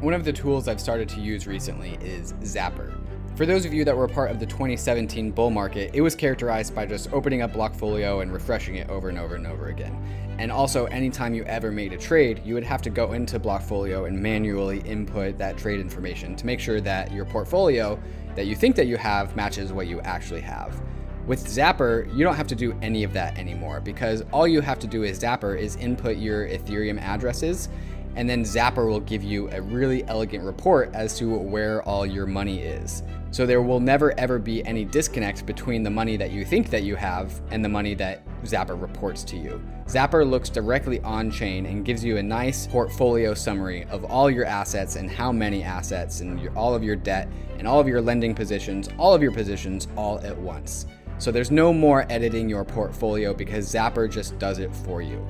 one of the tools I've started to use recently is Zapper. For those of you that were part of the 2017 bull market, it was characterized by just opening up Blockfolio and refreshing it over and over and over again. And also, anytime you ever made a trade, you would have to go into Blockfolio and manually input that trade information to make sure that your portfolio that you think that you have matches what you actually have. With Zapper, you don't have to do any of that anymore because all you have to do is Zapper is input your Ethereum addresses and then Zapper will give you a really elegant report as to where all your money is. So there will never ever be any disconnect between the money that you think that you have and the money that Zapper reports to you. Zapper looks directly on chain and gives you a nice portfolio summary of all your assets and how many assets and your, all of your debt and all of your lending positions, all of your positions all at once. So there's no more editing your portfolio because Zapper just does it for you.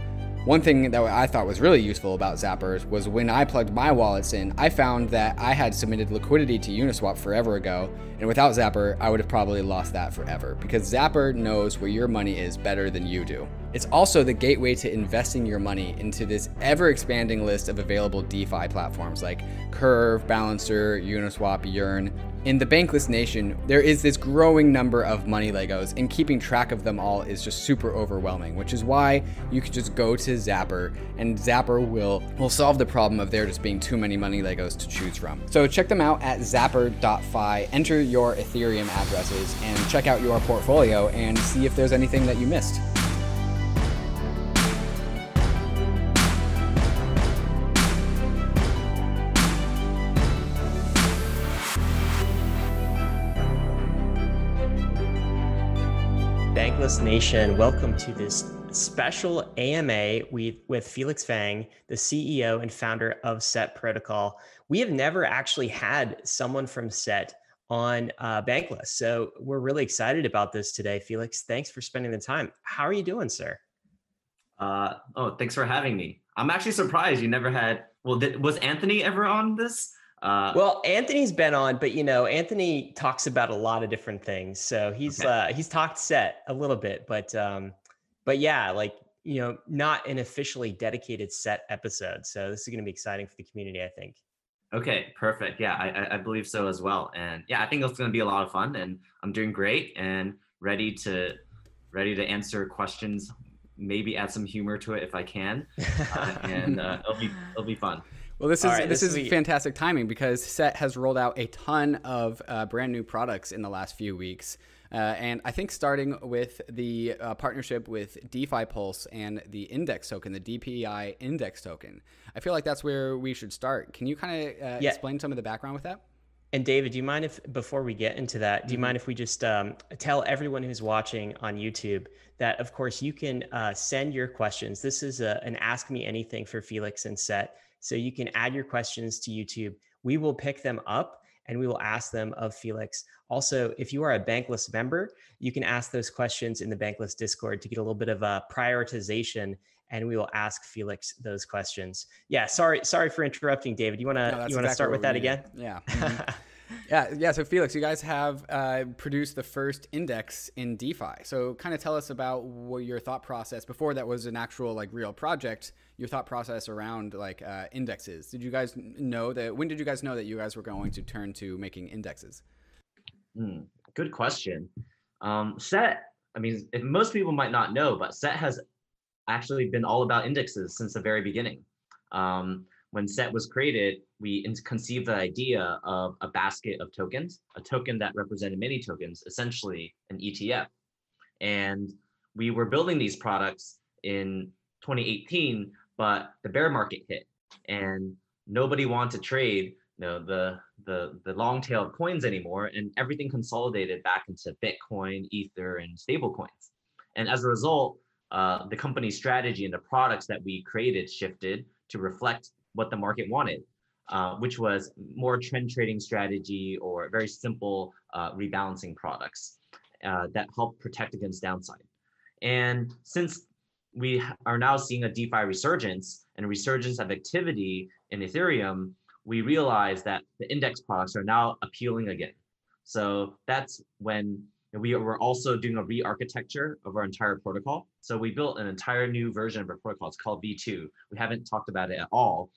One thing that I thought was really useful about Zappers was when I plugged my wallets in, I found that I had submitted liquidity to Uniswap forever ago, and without Zapper, I would have probably lost that forever because Zapper knows where your money is better than you do. It's also the gateway to investing your money into this ever expanding list of available DeFi platforms like Curve, Balancer, Uniswap, Yearn, in the bankless nation, there is this growing number of money Legos, and keeping track of them all is just super overwhelming, which is why you could just go to Zapper and Zapper will will solve the problem of there just being too many money Legos to choose from. So check them out at zapper.fi, enter your Ethereum addresses, and check out your portfolio and see if there's anything that you missed. Bankless Nation, welcome to this special AMA with, with Felix Feng, the CEO and founder of Set Protocol. We have never actually had someone from Set on uh, Bankless. So we're really excited about this today. Felix, thanks for spending the time. How are you doing, sir? Uh, oh, thanks for having me. I'm actually surprised you never had. Well, was Anthony ever on this? Uh, well, Anthony's been on, but you know, Anthony talks about a lot of different things. So he's okay. uh, he's talked set a little bit, but um, but yeah, like you know, not an officially dedicated set episode. So this is going to be exciting for the community, I think. Okay, perfect. Yeah, I, I believe so as well. And yeah, I think it's going to be a lot of fun. And I'm doing great and ready to ready to answer questions. Maybe add some humor to it if I can, uh, and uh, it'll be it'll be fun. Well, this is right, this, this, is fantastic timing because Set has rolled out a ton of uh, brand new products in the last few weeks. Uh, and I think starting with the uh, partnership with DeFi Pulse and the index token, the DPI index token, I feel like that's where we should start. Can you kind of uh, yeah. explain some of the background with that? And David, do you mind if before we get into that, do you mm-hmm. mind if we just um, tell everyone who's watching on YouTube that, of course, you can uh, send your questions. This is a, an Ask Me Anything for Felix and Set. So you can add your questions to YouTube. We will pick them up and we will ask them of Felix. Also, if you are a Bankless member, you can ask those questions in the Bankless Discord to get a little bit of a prioritization and we will ask Felix those questions. Yeah, sorry sorry for interrupting David. You want to no, you want to start with that again? Yeah. Mm-hmm. Yeah, yeah. So Felix, you guys have uh, produced the first index in DeFi. So kind of tell us about what your thought process before that was an actual like real project. Your thought process around like uh, indexes. Did you guys know that? When did you guys know that you guys were going to turn to making indexes? Mm, good question. Um, Set. I mean, most people might not know, but Set has actually been all about indexes since the very beginning. Um, when SET was created, we conceived the idea of a basket of tokens, a token that represented many tokens, essentially an ETF. And we were building these products in 2018, but the bear market hit and nobody wanted to trade you know, the, the, the long tail of coins anymore and everything consolidated back into Bitcoin, Ether, and stable coins. And as a result, uh, the company's strategy and the products that we created shifted to reflect what the market wanted, uh, which was more trend trading strategy or very simple uh, rebalancing products uh, that help protect against downside. And since we are now seeing a DeFi resurgence and a resurgence of activity in Ethereum, we realize that the index products are now appealing again. So that's when we were also doing a re-architecture of our entire protocol. So we built an entire new version of our protocol. It's called V2. We haven't talked about it at all,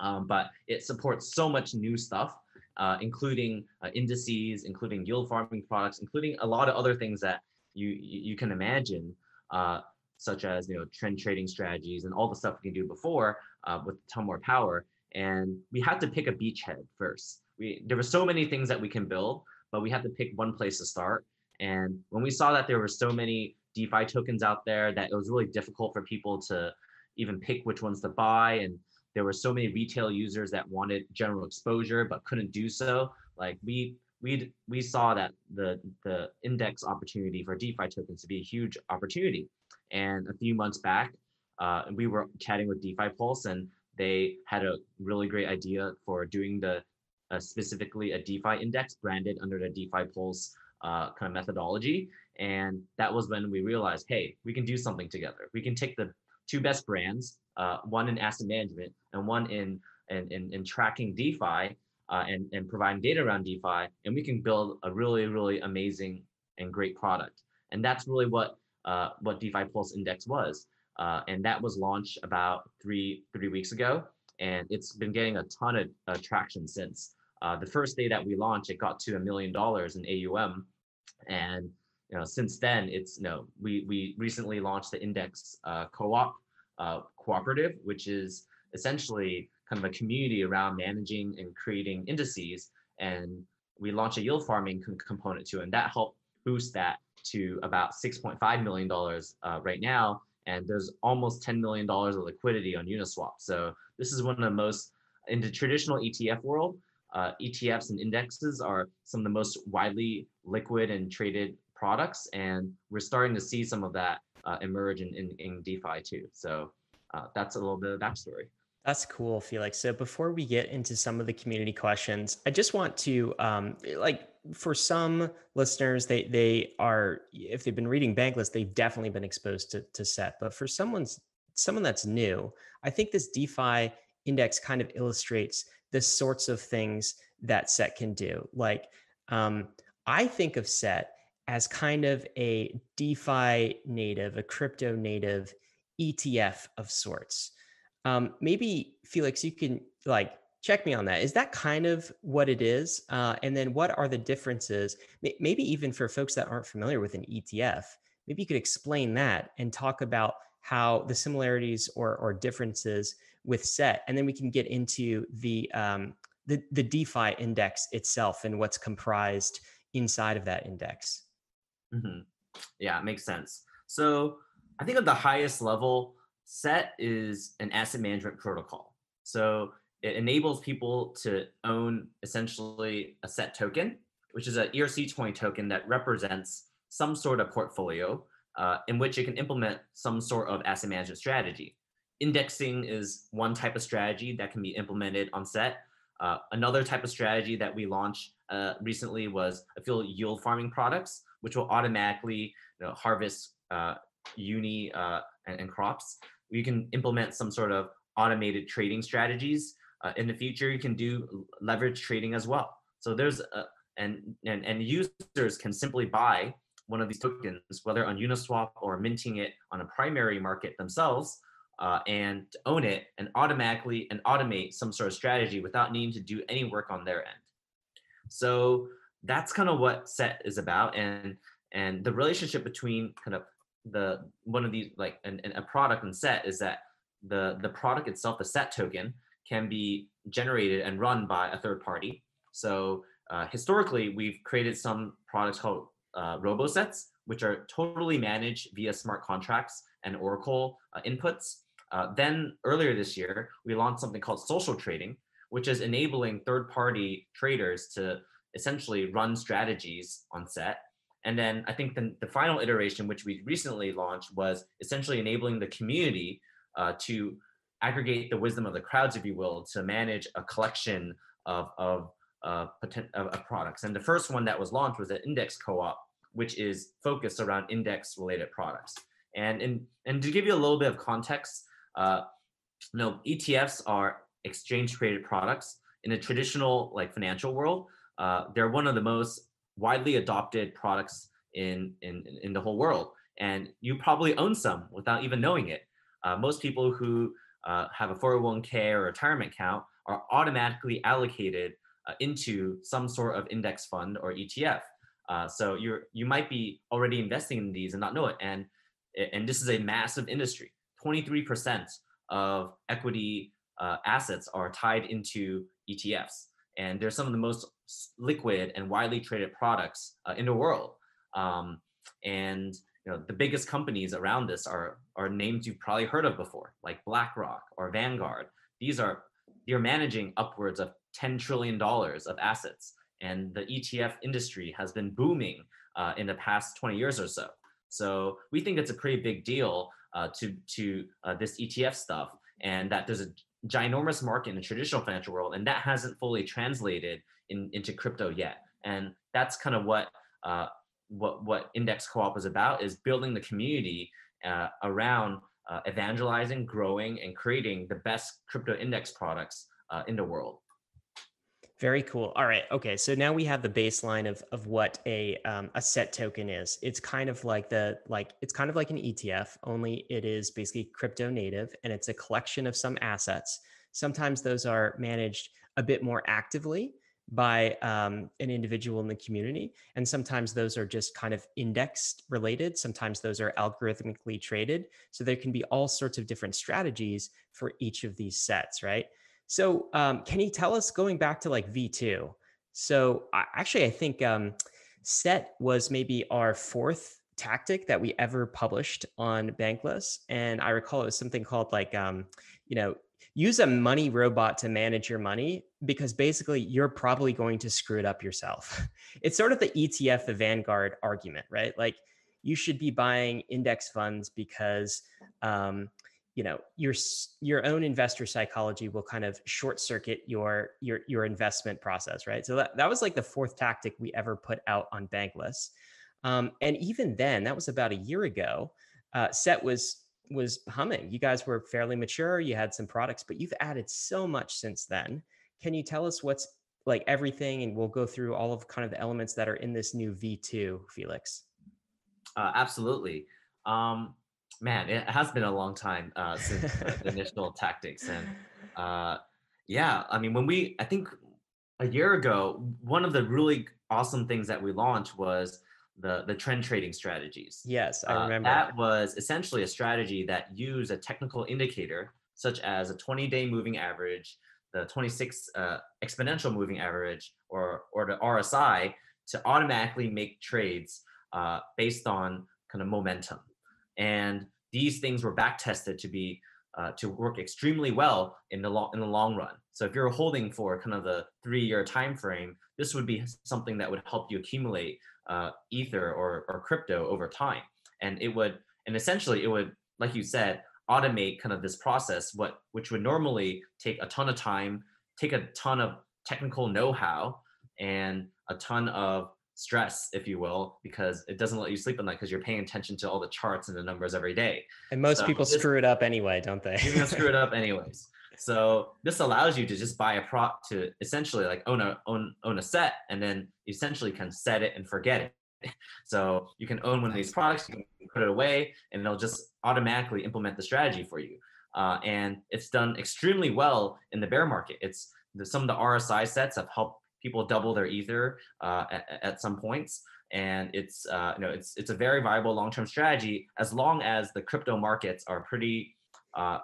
um, but it supports so much new stuff, uh, including uh, indices, including yield farming products, including a lot of other things that you you can imagine, uh, such as you know trend trading strategies and all the stuff we can do before uh, with a ton more power. And we had to pick a beachhead first. We there were so many things that we can build, but we had to pick one place to start. And when we saw that there were so many DeFi tokens out there that it was really difficult for people to even pick which ones to buy. And there were so many retail users that wanted general exposure but couldn't do so. Like we we we saw that the the index opportunity for defi tokens to be a huge opportunity. And a few months back uh, we were chatting with defi pulse and they had a really great idea for doing the uh, specifically a defi index branded under the defi pulse uh, kind of methodology and that was when we realized hey we can do something together we can take the two best brands, uh, one in asset management and one in in, in, in tracking DeFi uh, and, and providing data around DeFi, and we can build a really, really amazing and great product. And that's really what uh, what DeFi Pulse Index was. Uh, and that was launched about three three weeks ago, and it's been getting a ton of uh, traction since. Uh, the first day that we launched, it got to a million dollars in AUM, and you know, since then, it's you know, we we recently launched the Index uh, Co-op uh, Cooperative, which is essentially kind of a community around managing and creating indices, and we launched a yield farming component to it, and that helped boost that to about 6.5 million dollars uh, right now, and there's almost 10 million dollars of liquidity on Uniswap. So this is one of the most in the traditional ETF world. Uh, ETFs and indexes are some of the most widely liquid and traded products, and we're starting to see some of that uh, emerge in, in, in DeFi too. So uh, that's a little bit of backstory. That's cool, Felix. So before we get into some of the community questions, I just want to um, like for some listeners, they they are if they've been reading Bankless, they've definitely been exposed to to Set. But for someone's someone that's new, I think this DeFi index kind of illustrates the sorts of things that Set can do. Like um, I think of Set as kind of a DeFi native, a crypto native ETF of sorts. Um, maybe Felix, you can like check me on that. Is that kind of what it is? Uh, and then what are the differences? Maybe even for folks that aren't familiar with an ETF, maybe you could explain that and talk about how the similarities or, or differences with SET, and then we can get into the um, the, the DeFi index itself and what's comprised inside of that index. Mm-hmm. Yeah, it makes sense. So I think at the highest level, SET is an asset management protocol. So it enables people to own essentially a SET token, which is an ERC20 token that represents some sort of portfolio uh, in which it can implement some sort of asset management strategy. Indexing is one type of strategy that can be implemented on SET. Uh, another type of strategy that we launched uh, recently was affiliate yield farming products, which will automatically you know, harvest uh, uni uh, and, and, crops. You can implement some sort of automated trading strategies. Uh, in the future, you can do leverage trading as well. So there's a, and, and and users can simply buy one of these tokens, whether on Uniswap or minting it on a primary market themselves, uh, and own it and automatically and automate some sort of strategy without needing to do any work on their end. So that's kind of what set is about and and the relationship between kind of the one of these like an, an, a product and set is that the the product itself the set token can be generated and run by a third party so uh, historically we've created some products called uh, robosets which are totally managed via smart contracts and oracle uh, inputs uh, then earlier this year we launched something called social trading which is enabling third party traders to essentially run strategies on set. And then I think the, the final iteration, which we recently launched, was essentially enabling the community uh, to aggregate the wisdom of the crowds, if you will, to manage a collection of, of, uh, potent, of, of products. And the first one that was launched was an index co-op, which is focused around index related products. And, in, and to give you a little bit of context, uh, you know, ETFs are exchange traded products in a traditional like financial world uh, they're one of the most widely adopted products in, in, in the whole world. And you probably own some without even knowing it. Uh, most people who uh, have a 401k or retirement account are automatically allocated uh, into some sort of index fund or ETF. Uh, so you're you might be already investing in these and not know it. And and this is a massive industry. 23% of equity uh, assets are tied into ETFs, and they're some of the most liquid and widely traded products uh, in the world. Um, and you know the biggest companies around this are are names you've probably heard of before, like BlackRock or Vanguard. These are you're managing upwards of 10 trillion dollars of assets, and the ETF industry has been booming uh, in the past 20 years or so. So we think it's a pretty big deal uh, to to uh, this ETF stuff, and that there's a ginormous market in the traditional financial world, and that hasn't fully translated in, into crypto yet. And that's kind of what uh, what what Index Co-op is about: is building the community uh, around uh, evangelizing, growing, and creating the best crypto index products uh, in the world. Very cool. All right. Okay. So now we have the baseline of of what a um, a set token is. It's kind of like the like it's kind of like an ETF, only it is basically crypto native, and it's a collection of some assets. Sometimes those are managed a bit more actively by um, an individual in the community, and sometimes those are just kind of indexed related. Sometimes those are algorithmically traded. So there can be all sorts of different strategies for each of these sets, right? So, um, can you tell us going back to like V2? So, actually, I think um, set was maybe our fourth tactic that we ever published on Bankless. And I recall it was something called like, um, you know, use a money robot to manage your money because basically you're probably going to screw it up yourself. It's sort of the ETF, the Vanguard argument, right? Like you should be buying index funds because um, you know your your own investor psychology will kind of short circuit your your your investment process right? So that, that was like the fourth tactic we ever put out on bankless um, and even then that was about a year ago uh, set was was humming. You guys were fairly mature you had some products but you've added so much since then. Can you tell us what's like everything and we'll go through all of kind of the elements that are in this new v2 felix? Uh, absolutely. Um, man, it has been a long time uh, since the initial tactics, and uh, yeah, I mean, when we, I think a year ago, one of the really awesome things that we launched was the the trend trading strategies. Yes, I remember. Uh, that was essentially a strategy that used a technical indicator such as a 20-day moving average, the 26 uh, exponential moving average, or or the RSI to automatically make trades uh, based on kind of momentum and these things were back tested to be uh, to work extremely well in the long in the long run. So if you're holding for kind of the three-year time frame, this would be something that would help you accumulate uh, ether or or crypto over time, and it would and essentially it would, like you said, automate kind of this process, what which would normally take a ton of time, take a ton of technical know-how, and a ton of stress, if you will, because it doesn't let you sleep at night because you're paying attention to all the charts and the numbers every day. And most so people this, screw it up anyway, don't they? you're gonna screw it up anyways. So this allows you to just buy a prop to essentially like own a own own a set and then essentially can set it and forget it. So you can own one of these products, you can put it away, and they'll just automatically implement the strategy for you. Uh, and it's done extremely well in the bear market. It's the, some of the RSI sets have helped people double their ether uh, at, at, some points and it's uh, you know it's it's a very viable long-term strategy as long as the crypto markets are pretty uh,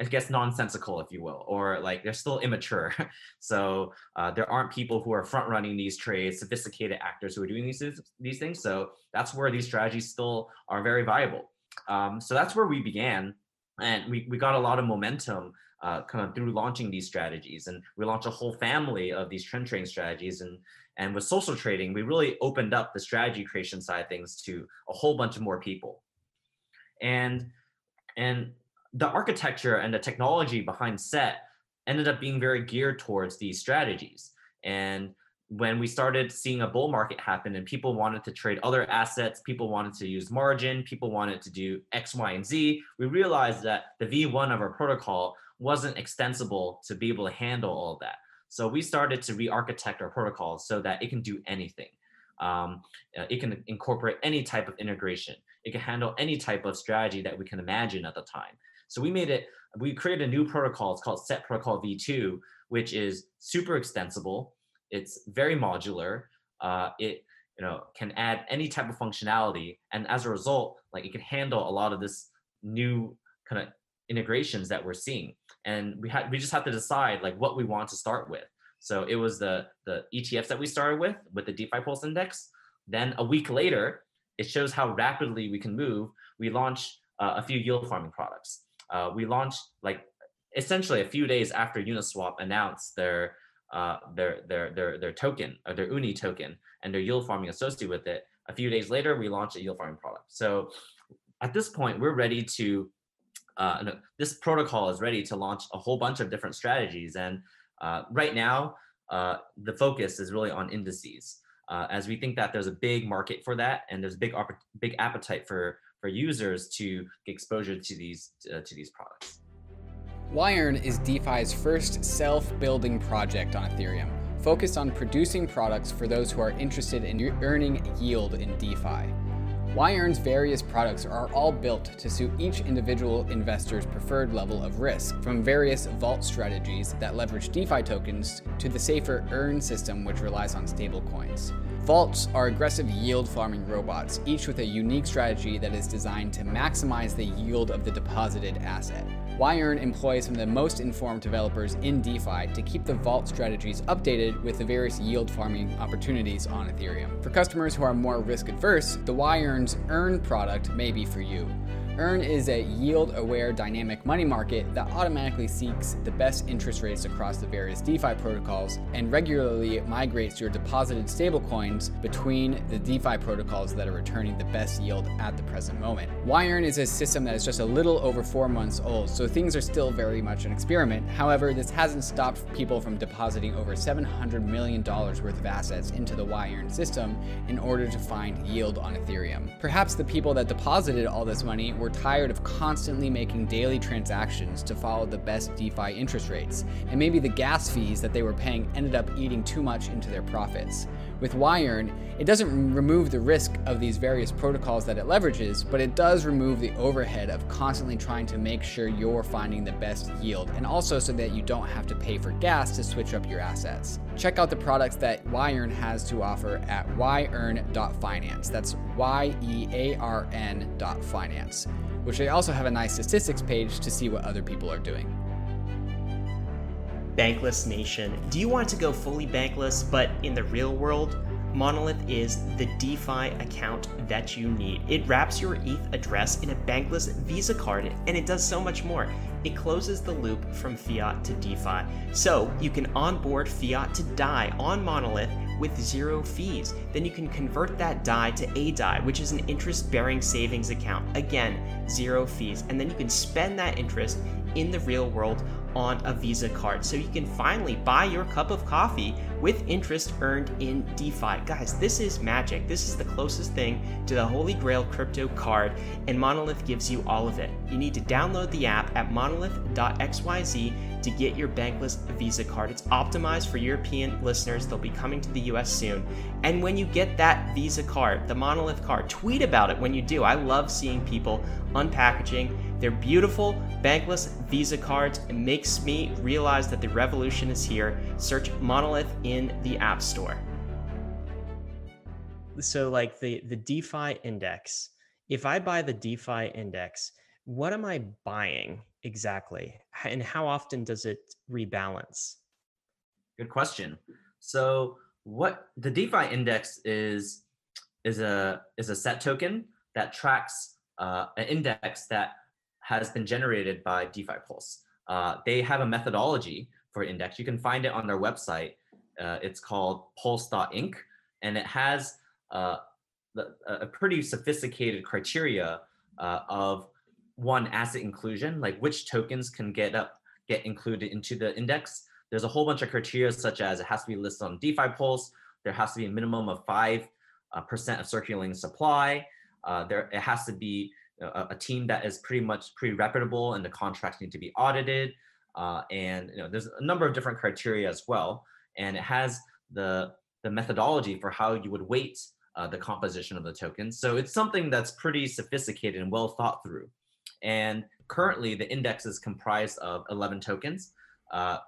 I guess nonsensical, if you will, or like they're still immature. so uh, there aren't people who are front running these trades, sophisticated actors who are doing these these things. So that's where these strategies still are very viable. Um, so that's where we began, and we we got a lot of momentum uh, kind of through launching these strategies. And we launched a whole family of these trend trading strategies. And, and with social trading, we really opened up the strategy creation side of things to a whole bunch of more people. And, and the architecture and the technology behind SET ended up being very geared towards these strategies. And when we started seeing a bull market happen and people wanted to trade other assets, people wanted to use margin, people wanted to do X, Y, and Z, we realized that the V1 of our protocol wasn't extensible to be able to handle all of that. So we started to re-architect our protocols so that it can do anything. Um, uh, it can incorporate any type of integration. It can handle any type of strategy that we can imagine at the time. So we made it we created a new protocol. It's called Set Protocol v2, which is super extensible. It's very modular. Uh, it you know can add any type of functionality, and as a result, like it can handle a lot of this new kind of integrations that we're seeing. And we had we just have to decide like what we want to start with. So it was the the ETFs that we started with with the DeFi Pulse Index. Then a week later, it shows how rapidly we can move. We launched uh, a few yield farming products. Uh, we launched like essentially a few days after Uniswap announced their uh, their their their their token or their Uni token and their yield farming associated with it. A few days later, we launched a yield farming product. So at this point, we're ready to. Uh, this protocol is ready to launch a whole bunch of different strategies, and uh, right now, uh, the focus is really on indices, uh, as we think that there's a big market for that, and there's big big appetite for for users to get exposure to these uh, to these products. Yearn is DeFi's first self-building project on Ethereum, focused on producing products for those who are interested in earning yield in DeFi. Yearn's various products are all built to suit each individual investor's preferred level of risk, from various vault strategies that leverage DeFi tokens to the safer earn system which relies on stablecoins. Vaults are aggressive yield farming robots, each with a unique strategy that is designed to maximize the yield of the deposited asset. Yearn employs some of the most informed developers in DeFi to keep the vault strategies updated with the various yield farming opportunities on Ethereum. For customers who are more risk adverse, the Yearn's Earn product may be for you. Earn is a yield aware dynamic money market that automatically seeks the best interest rates across the various DeFi protocols and regularly migrates your deposited stablecoins between the DeFi protocols that are returning the best yield at the present moment. Yearn is a system that is just a little over four months old, so things are still very much an experiment. However, this hasn't stopped people from depositing over $700 million worth of assets into the Yearn system in order to find yield on Ethereum. Perhaps the people that deposited all this money were tired of constantly making daily transactions to follow the best DeFi interest rates, and maybe the gas fees that they were paying ended up eating too much into their profits. With Yearn, it doesn't remove the risk of these various protocols that it leverages, but it does remove the overhead of constantly trying to make sure you're finding the best yield, and also so that you don't have to pay for gas to switch up your assets. Check out the products that Yearn has to offer at yearn.finance. That's Y E A R N.finance, which they also have a nice statistics page to see what other people are doing. Bankless Nation. Do you want to go fully bankless, but in the real world? Monolith is the DeFi account that you need. It wraps your ETH address in a bankless Visa card, and it does so much more. It closes the loop from fiat to DeFi. So you can onboard fiat to DAI on Monolith with zero fees. Then you can convert that DAI to a DAI, which is an interest bearing savings account. Again, zero fees. And then you can spend that interest in the real world on a Visa card. So you can finally buy your cup of coffee with interest earned in DeFi. Guys, this is magic. This is the closest thing to the Holy Grail crypto card, and Monolith gives you all of it. You need to download the app at monolith.xyz to get your bankless Visa card. It's optimized for European listeners. They'll be coming to the US soon. And when you get that Visa card, the Monolith card, tweet about it when you do. I love seeing people unpackaging their beautiful bankless Visa cards. It makes me realize that the revolution is here. Search Monolith in the App Store. So, like the, the DeFi index, if I buy the DeFi index, what am I buying exactly? And how often does it rebalance? Good question. So, what the DeFi index is is a is a set token that tracks uh, an index that has been generated by DeFi Pulse. Uh, they have a methodology for index. You can find it on their website. Uh, it's called Pulse.inc, and it has uh, the, a pretty sophisticated criteria uh, of one asset inclusion, like which tokens can get up get included into the index. There's a whole bunch of criteria such as it has to be listed on DeFi Pulse. There has to be a minimum of five uh, percent of circulating supply. Uh, there it has to be a, a, team that is pretty much pretty reputable and the contracts need to be audited. Uh, and you know, there's a number of different criteria as well. And it has the, the methodology for how you would weight uh, the composition of the tokens. So it's something that's pretty sophisticated and well thought through. And currently, the index is comprised of 11 tokens, uh,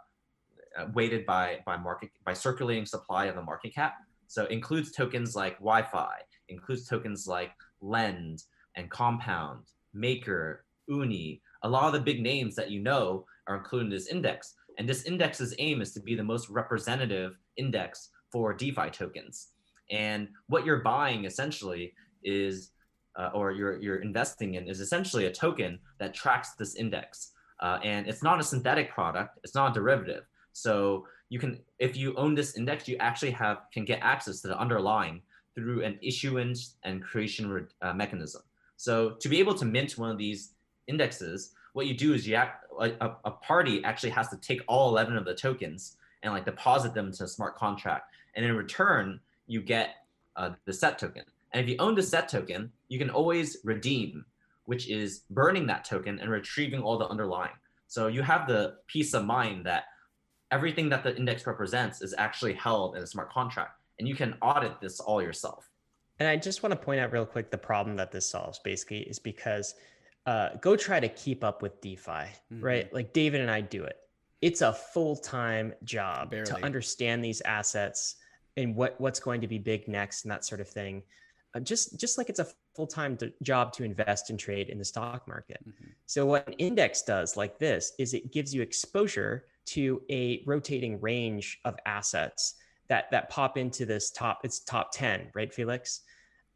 uh, weighted by by market by circulating supply of the market cap. So includes tokens like YFI, includes tokens like Lend and Compound, Maker, Uni. A lot of the big names that you know are included in this index. And this index's aim is to be the most representative index for DeFi tokens. And what you're buying essentially is, uh, or you're, you're investing in, is essentially a token that tracks this index. Uh, and it's not a synthetic product, it's not a derivative. So you can, if you own this index, you actually have can get access to the underlying through an issuance and creation uh, mechanism. So to be able to mint one of these indexes, what you do is you act, a, a party actually has to take all 11 of the tokens and like deposit them into a smart contract. And in return, you get uh, the set token. And if you own the set token, you can always redeem, which is burning that token and retrieving all the underlying. So you have the peace of mind that everything that the index represents is actually held in a smart contract. And you can audit this all yourself. And I just want to point out real quick the problem that this solves basically is because uh, go try to keep up with DeFi, mm-hmm. right? Like David and I do it. It's a full time job Barely. to understand these assets and what what's going to be big next and that sort of thing. Uh, just just like it's a full time job to invest and trade in the stock market. Mm-hmm. So what an index does, like this, is it gives you exposure to a rotating range of assets that that pop into this top. It's top ten, right, Felix?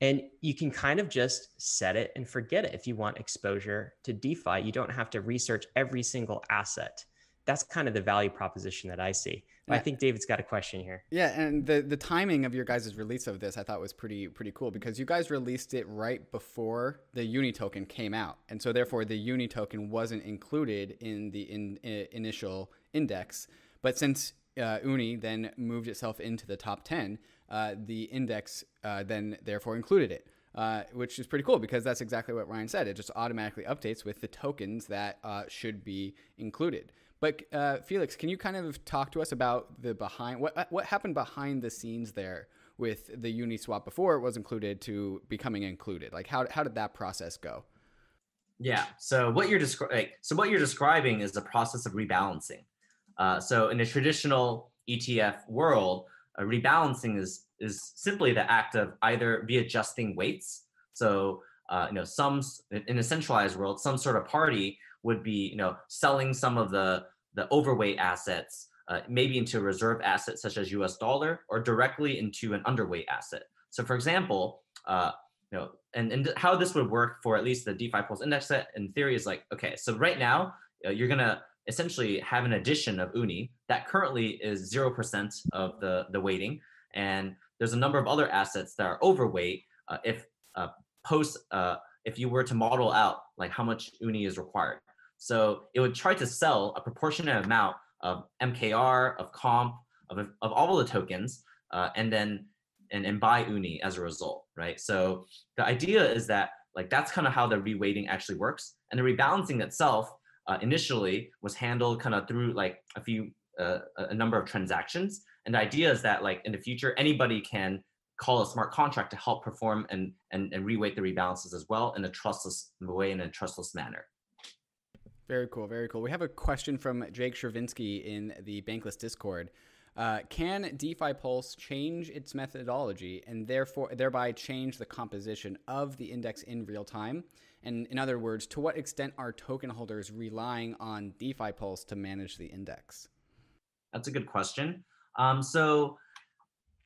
And you can kind of just set it and forget it if you want exposure to DeFi. You don't have to research every single asset. That's kind of the value proposition that I see. Yeah. I think David's got a question here. Yeah, and the the timing of your guys' release of this I thought was pretty pretty cool because you guys released it right before the Uni token came out, and so therefore the Uni token wasn't included in the in, in initial index. But since uh, Uni then moved itself into the top ten, uh, the index uh, then therefore included it. Uh, which is pretty cool because that's exactly what Ryan said. It just automatically updates with the tokens that uh, should be included. But uh, Felix, can you kind of talk to us about the behind what what happened behind the scenes there with the Uniswap before it was included to becoming included? Like how how did that process go? Yeah. So what you're describing, like, so what you're describing is the process of rebalancing. Uh, so in a traditional ETF world, uh, rebalancing is is simply the act of either readjusting weights. So uh, you know, some in a centralized world, some sort of party would be you know selling some of the the overweight assets, uh, maybe into reserve asset such as U.S. dollar, or directly into an underweight asset. So for example, uh, you know, and and how this would work for at least the DeFi Pulse index set in theory is like, okay, so right now uh, you're gonna essentially have an addition of uni that currently is 0% of the, the weighting. And there's a number of other assets that are overweight uh, if uh, post, uh, if you were to model out like how much uni is required. So it would try to sell a proportionate amount of MKR, of comp, of, of all the tokens, uh, and then and, and buy uni as a result, right? So the idea is that like that's kind of how the reweighting actually works. And the rebalancing itself uh, initially was handled kind of through like a few uh, a number of transactions. And the idea is that like in the future anybody can call a smart contract to help perform and and, and reweight the rebalances as well in a trustless way in a trustless manner. Very cool very cool. We have a question from jake Chervinsky in the bankless discord. Uh, can DeFi Pulse change its methodology and therefore thereby change the composition of the index in real time? And in other words, to what extent are token holders relying on DeFi Pulse to manage the index? That's a good question. Um, so,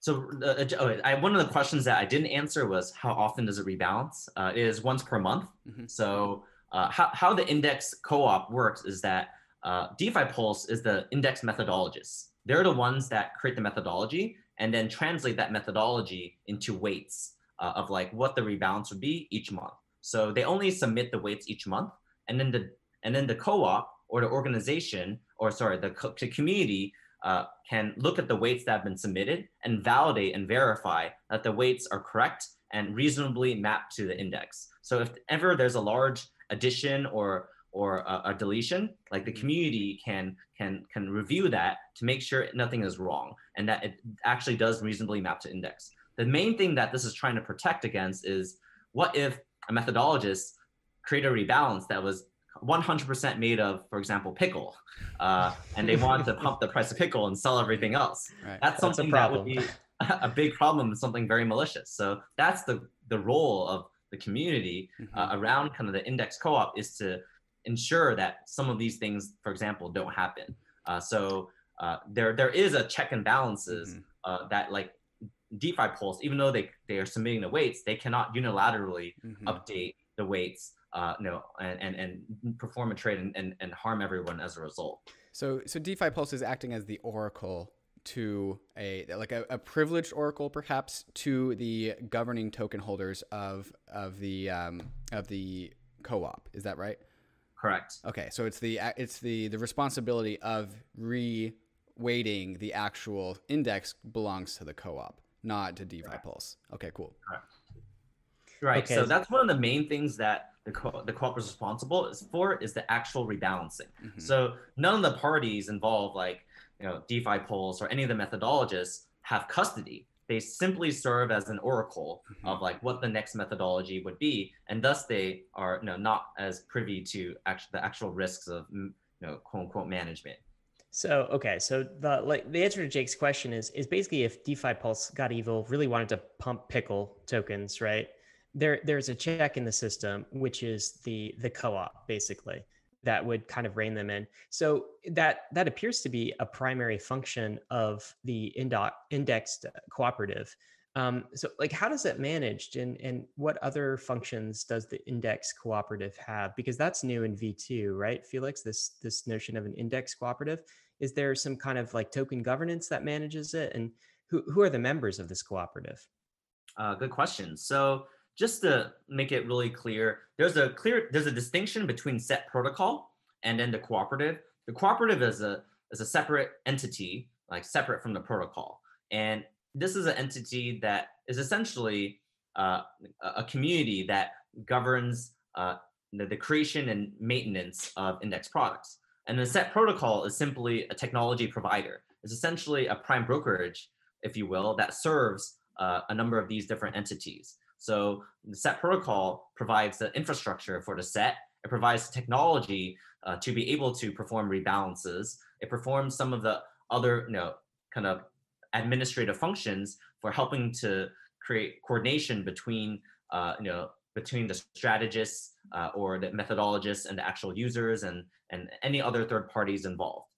so uh, oh, I, one of the questions that I didn't answer was how often does it rebalance? Uh, it is once per month. Mm-hmm. So, uh, how, how the index co-op works is that uh, DeFi Pulse is the index methodologist. They're the ones that create the methodology and then translate that methodology into weights uh, of like what the rebalance would be each month. So they only submit the weights each month, and then the and then the co-op or the organization or sorry the, co- the community uh, can look at the weights that have been submitted and validate and verify that the weights are correct and reasonably mapped to the index. So if ever there's a large addition or or a, a, deletion, like the mm-hmm. community can can can review that to make sure nothing is wrong and that it actually does reasonably map to index. The main thing that this is trying to protect against is what if a methodologist create a rebalance that was 100% made of, for example, pickle, uh, and they wanted to pump the price of pickle and sell everything else. Right. That's something that's that would be a big problem and something very malicious. So that's the the role of the community mm-hmm. uh, around kind of the index co-op is to ensure that some of these things, for example, don't happen. Uh, so uh, there there is a check and balances mm-hmm. Uh, that like DeFi Pulse, even though they they are submitting the weights, they cannot unilaterally mm-hmm. update the weights uh, you know, and, and, and perform a trade and, and, and harm everyone as a result. So, so DeFi Pulse is acting as the oracle to a like a, a, privileged oracle perhaps to the governing token holders of of the um, of the co-op is that right correct okay so it's the it's the the responsibility of re-weighting the actual index belongs to the co-op not to defi correct. pulse okay cool correct. right okay. so that's one of the main things that the co- the co-op is responsible is for is the actual rebalancing. Mm-hmm. So none of the parties involved, like you know DeFi Pulse or any of the methodologists, have custody. They simply serve as an oracle mm-hmm. of like what the next methodology would be, and thus they are you know not as privy to actual the actual risks of you know quote unquote management. So okay, so the like the answer to Jake's question is is basically if DeFi Pulse got evil, really wanted to pump pickle tokens, right? there there's a check in the system which is the the co-op basically that would kind of rein them in. So that that appears to be a primary function of the indo- indexed cooperative. Um, so like how does that managed and and what other functions does the index cooperative have? Because that's new in v2 right felix this this notion of an index cooperative is there some kind of like token governance that manages it and who, who are the members of this cooperative uh, good question so just to make it really clear, there's a clear there's a distinction between set protocol and then the cooperative. The cooperative is a is a separate entity, like separate from the protocol. And this is an entity that is essentially uh, a community that governs uh, the, the creation and maintenance of index products. And the set protocol is simply a technology provider. It's essentially a prime brokerage, if you will, that serves uh, a number of these different entities. So the set protocol provides the infrastructure for the set. It provides technology uh, to be able to perform rebalances. It performs some of the other, you know, kind of administrative functions for helping to create coordination between, uh, you know, between the strategists uh, or the methodologists and the actual users and, and any other third parties involved.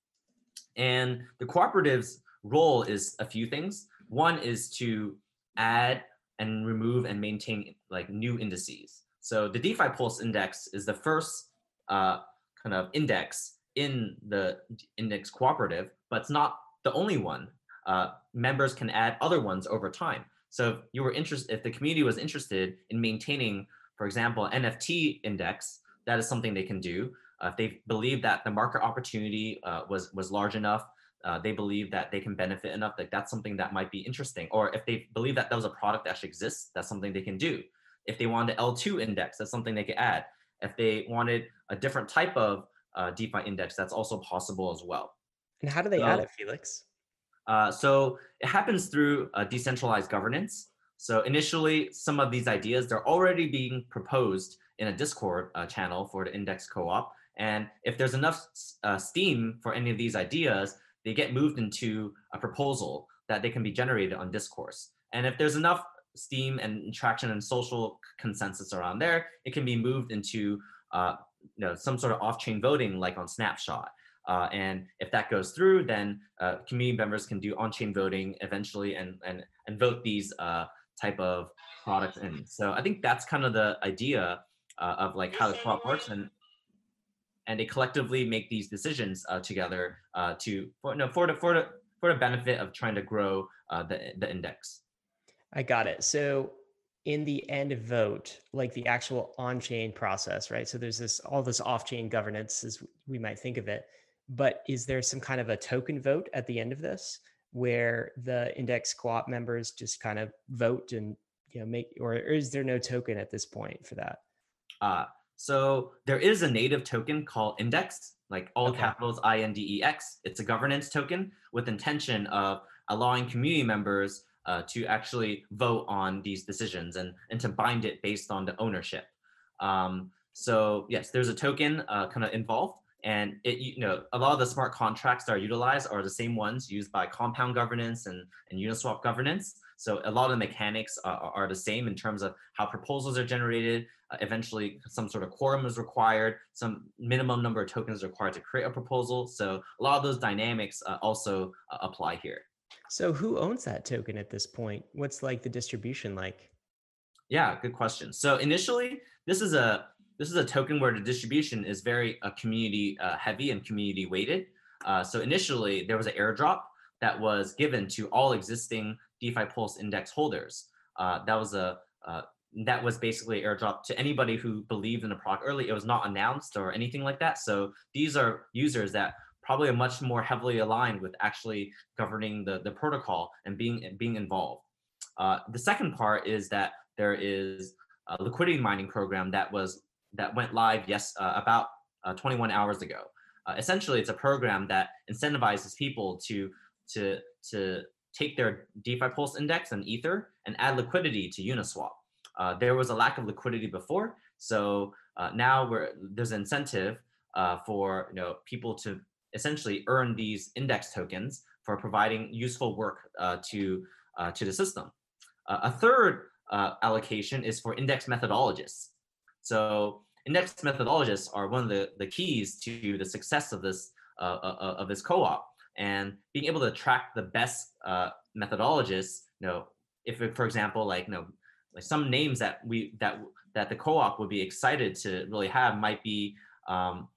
And the cooperative's role is a few things. One is to add and remove and maintain like new indices. So the DeFi Pulse index is the first uh, kind of index in the index cooperative, but it's not the only one. Uh, members can add other ones over time. So if you were interested, if the community was interested in maintaining, for example, NFT index, that is something they can do. Uh, if they believe that the market opportunity uh, was was large enough, uh, they believe that they can benefit enough that that's something that might be interesting. Or if they believe that that was a product that actually exists that's something they can do. If they wanted l2 index that's something they could add. If they wanted a different type of uh, defi index that's also possible as well. And how do they so, add it felix? Uh, so it happens through decentralized governance. So initially some of these ideas they're already being proposed in a discord uh, channel for the index co-op and if there's enough uh, steam for any of these ideas they get moved into a proposal that they can be generated on discourse. And if there's enough steam and traction and social consensus around there, it can be moved into uh, you know, some sort of off-chain voting like on Snapshot. Uh, and if that goes through, then uh, community members can do on-chain voting eventually and, and, and vote these uh, type of products in. So I think that's kind of the idea uh, of like how the co-op works. And and they collectively make these decisions uh, together uh, to for, no, for the for the for the benefit of trying to grow uh, the the index. I got it. So in the end vote, like the actual on-chain process, right? So there's this all this off-chain governance, as we might think of it. But is there some kind of a token vote at the end of this, where the index co-op members just kind of vote and you know make, or, or is there no token at this point for that? Uh, so there is a native token called Index, like all okay. capitals I N D E X. It's a governance token with intention of allowing community members uh, to actually vote on these decisions and, and to bind it based on the ownership. Um, So yes, there's a token uh, kind of involved, and it you know a lot of the smart contracts that are utilized are the same ones used by Compound governance and and Uniswap governance. So a lot of the mechanics are, are the same in terms of how proposals are generated. Uh, eventually, some sort of quorum is required. Some minimum number of tokens required to create a proposal. So a lot of those dynamics uh, also uh, apply here. So who owns that token at this point? What's like the distribution like? Yeah, good question. So initially, this is a this is a token where the distribution is very uh, community uh, heavy and community weighted. Uh, so initially, there was an airdrop that was given to all existing DeFi Pulse index holders. Uh, that was a uh, that was basically airdrop to anybody who believed in the product early. It was not announced or anything like that. So these are users that probably are much more heavily aligned with actually governing the, the protocol and being being involved. Uh, the second part is that there is a liquidity mining program that was that went live yes uh, about uh, 21 hours ago. Uh, essentially, it's a program that incentivizes people to to to take their DeFi Pulse index and Ether and add liquidity to Uniswap. Uh, there was a lack of liquidity before, so uh, now there's an incentive uh, for you know people to essentially earn these index tokens for providing useful work uh, to uh, to the system. Uh, a third allocation is for index methodologists. So index methodologists are one of the, the keys to the success of this of this co-op and being able to track the best uh, methodologists you know if for example like you know like some names that we that that the co-op would be excited to really have might be um,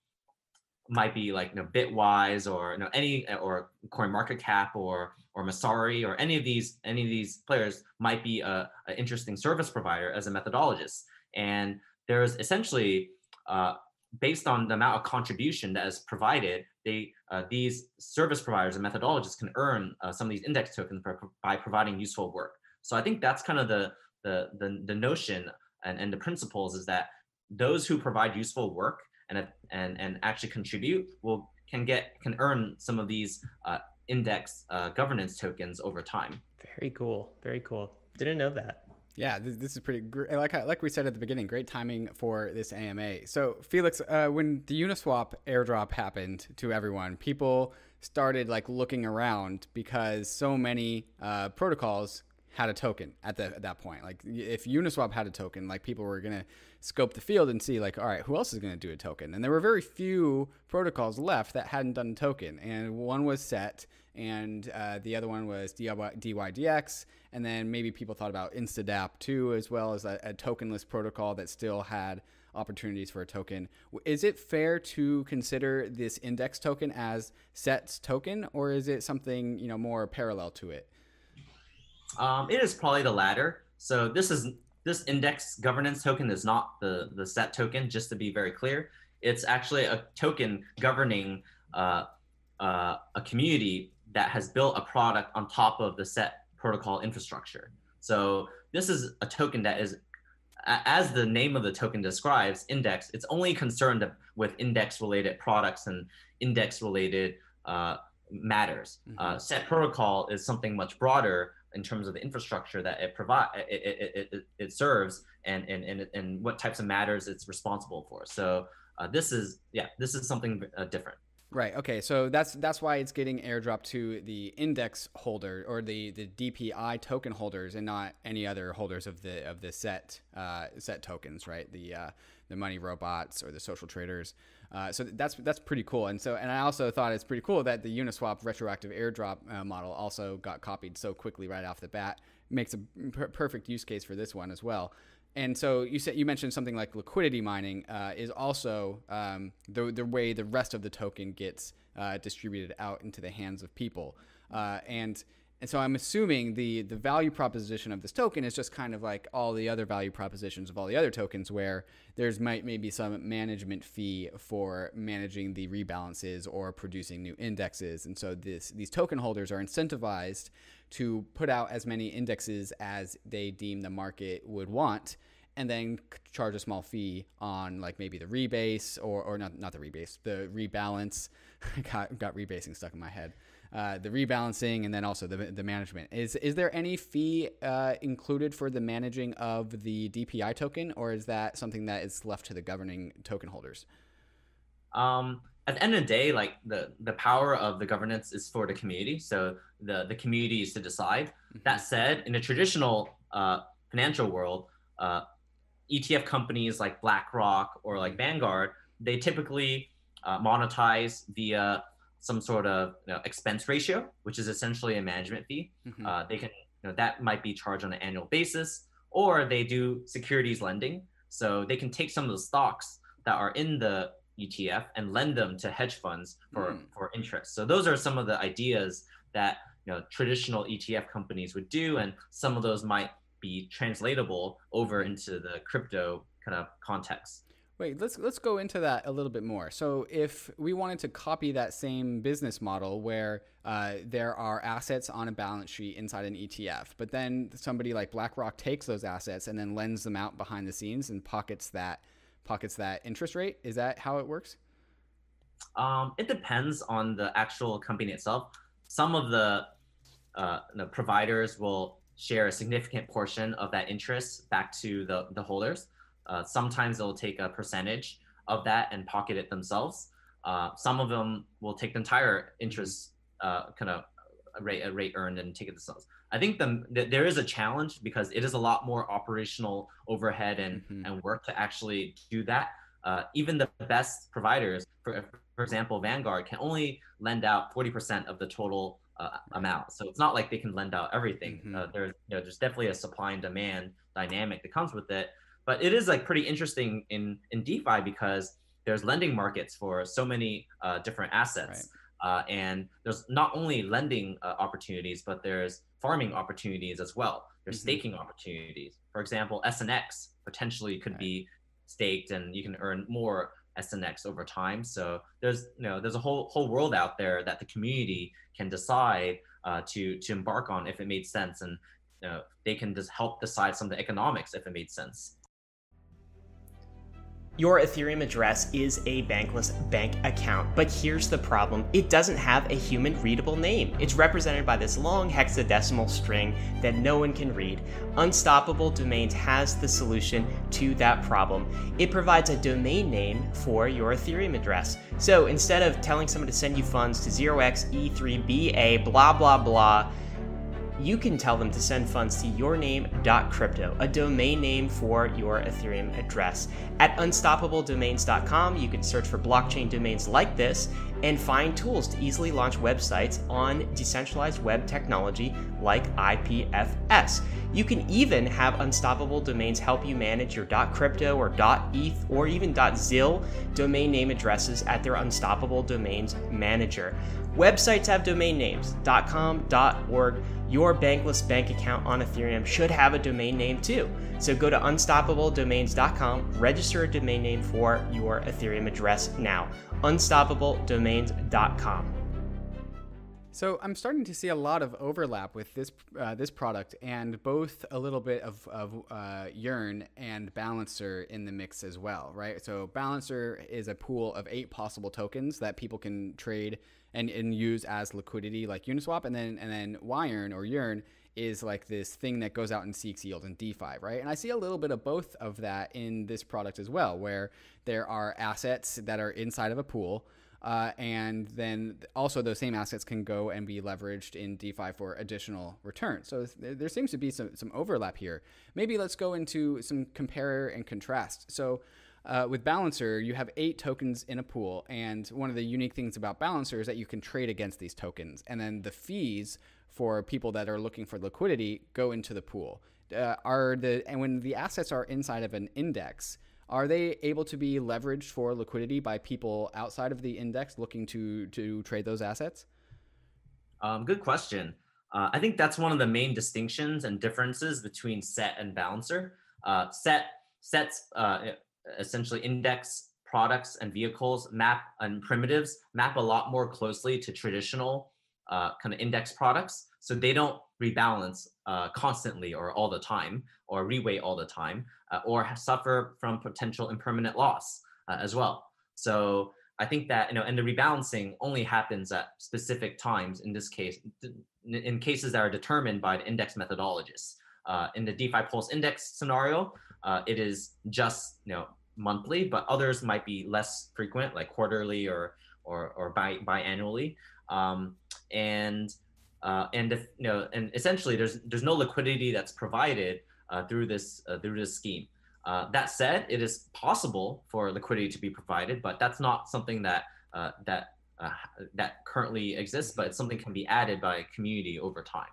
might be like you know bitwise or you know any or coin market cap or or Messari or any of these any of these players might be a, a interesting service provider as a methodologist. And there's essentially uh, based on the amount of contribution that is provided, they uh, these service providers and methodologists can earn uh, some of these index tokens by, by providing useful work. So I think that's kind of the the the, the notion and, and the principles is that those who provide useful work and and and actually contribute will can get can earn some of these uh, index uh, governance tokens over time. Very cool. Very cool. Didn't know that. Yeah, this, this is pretty great. Like like we said at the beginning, great timing for this AMA. So Felix, uh, when the Uniswap airdrop happened to everyone, people started like looking around because so many uh, protocols had a token at, the, at that point. Like if Uniswap had a token, like people were gonna scope the field and see like, all right, who else is gonna do a token? And there were very few protocols left that hadn't done a token, and one was set, and uh, the other one was DYDX, and then maybe people thought about Instadapp too, as well as a, a tokenless protocol that still had opportunities for a token. Is it fair to consider this index token as SET's token, or is it something you know more parallel to it? Um, it is probably the latter. So this is this index governance token is not the the set token. Just to be very clear, it's actually a token governing uh, uh, a community that has built a product on top of the set protocol infrastructure. So this is a token that is, as the name of the token describes, index. It's only concerned with index-related products and index-related uh, matters. Mm-hmm. Uh, set protocol is something much broader in terms of the infrastructure that it provide it, it, it, it, serves and, and and and what types of matters it's responsible for. So uh, this is yeah this is something uh, different. Right. Okay. So that's that's why it's getting airdropped to the index holder or the, the DPI token holders and not any other holders of the of the set uh, set tokens. Right. The uh, the money robots or the social traders. Uh, so that's that's pretty cool. And so and I also thought it's pretty cool that the Uniswap retroactive airdrop uh, model also got copied so quickly right off the bat. Makes a per- perfect use case for this one as well. And so you said you mentioned something like liquidity mining uh, is also um, the the way the rest of the token gets uh, distributed out into the hands of people. Uh, and and so I'm assuming the the value proposition of this token is just kind of like all the other value propositions of all the other tokens, where there's might maybe some management fee for managing the rebalances or producing new indexes. And so this these token holders are incentivized to put out as many indexes as they deem the market would want and then charge a small fee on like maybe the rebase or, or not, not the rebase, the rebalance. got, got rebasing stuck in my head. Uh, the rebalancing and then also the, the management. Is is there any fee uh, included for the managing of the DPI token, or is that something that is left to the governing token holders? Um, at the end of the day, like the the power of the governance is for the community. So the the community is to decide. Mm-hmm. That said, in a traditional uh, financial world, uh, ETF companies like BlackRock or like Vanguard, they typically uh, monetize via some sort of you know, expense ratio, which is essentially a management fee. Mm-hmm. Uh, they can you know that might be charged on an annual basis, or they do securities lending, so they can take some of the stocks that are in the ETF and lend them to hedge funds for, mm. for interest. So those are some of the ideas that you know traditional ETF companies would do, and some of those might be translatable over into the crypto kind of context. Wait, let's let's go into that a little bit more. So, if we wanted to copy that same business model where uh, there are assets on a balance sheet inside an ETF, but then somebody like BlackRock takes those assets and then lends them out behind the scenes and pockets that pockets that interest rate, is that how it works? Um, it depends on the actual company itself. Some of the, uh, the providers will share a significant portion of that interest back to the, the holders. Uh, sometimes they'll take a percentage of that and pocket it themselves. Uh, some of them will take the entire interest uh, kind of rate, rate earned and take it themselves. I think the, the, there is a challenge because it is a lot more operational overhead and, mm-hmm. and work to actually do that. Uh, even the best providers, for, for example, Vanguard can only lend out 40% of the total uh, amount. So it's not like they can lend out everything. Mm-hmm. Uh, there's, you know, there's definitely a supply and demand dynamic that comes with it. But it is like pretty interesting in in DeFi because there's lending markets for so many uh, different assets, right. uh, and there's not only lending uh, opportunities, but there's farming opportunities as well. There's mm-hmm. staking opportunities. For example, SNX potentially could right. be staked, and you can earn more SNX over time. So there's you know there's a whole whole world out there that the community can decide uh, to to embark on if it made sense, and you know, they can just help decide some of the economics if it made sense. Your Ethereum address is a bankless bank account, but here's the problem it doesn't have a human readable name. It's represented by this long hexadecimal string that no one can read. Unstoppable Domains has the solution to that problem. It provides a domain name for your Ethereum address. So instead of telling someone to send you funds to 0xe3ba blah blah blah, you can tell them to send funds to yourname.crypto, a domain name for your Ethereum address. At unstoppabledomains.com, you can search for blockchain domains like this and find tools to easily launch websites on decentralized web technology like IPFS. You can even have Unstoppable Domains help you manage your .crypto or .eth or even .zil domain name addresses at their Unstoppable Domains manager. Websites have domain names .com, .org. Your bankless bank account on Ethereum should have a domain name too. So go to unstoppabledomains.com, register a domain name for your Ethereum address now. unstoppabledomains.com. So I'm starting to see a lot of overlap with this uh, this product and both a little bit of, of uh, Yearn and Balancer in the mix as well, right? So Balancer is a pool of eight possible tokens that people can trade and, and use as liquidity like Uniswap, and then and then Yearn or Yearn is like this thing that goes out and seeks yield in DeFi, right? And I see a little bit of both of that in this product as well, where there are assets that are inside of a pool. Uh, and then also those same assets can go and be leveraged in DeFi for additional returns. So there seems to be some, some overlap here. Maybe let's go into some compare and contrast. So uh, with Balancer, you have eight tokens in a pool, and one of the unique things about Balancer is that you can trade against these tokens, and then the fees for people that are looking for liquidity go into the pool. Uh, are the and when the assets are inside of an index, are they able to be leveraged for liquidity by people outside of the index looking to to trade those assets? Um, good question. Uh, I think that's one of the main distinctions and differences between set and balancer. Uh, set sets uh, essentially index products and vehicles map and primitives map a lot more closely to traditional uh, kind of index products. So they don't rebalance uh, constantly or all the time or reweight all the time uh, or suffer from potential impermanent loss uh, as well. So I think that you know, and the rebalancing only happens at specific times. In this case, in cases that are determined by the index methodologists. Uh, in the DeFi Pulse Index scenario, uh, it is just you know monthly, but others might be less frequent, like quarterly or or or bi biannually. Um, and uh, and if, you know, and essentially, there's there's no liquidity that's provided uh, through this uh, through this scheme. Uh, that said, it is possible for liquidity to be provided, but that's not something that uh, that uh, that currently exists. But something can be added by a community over time.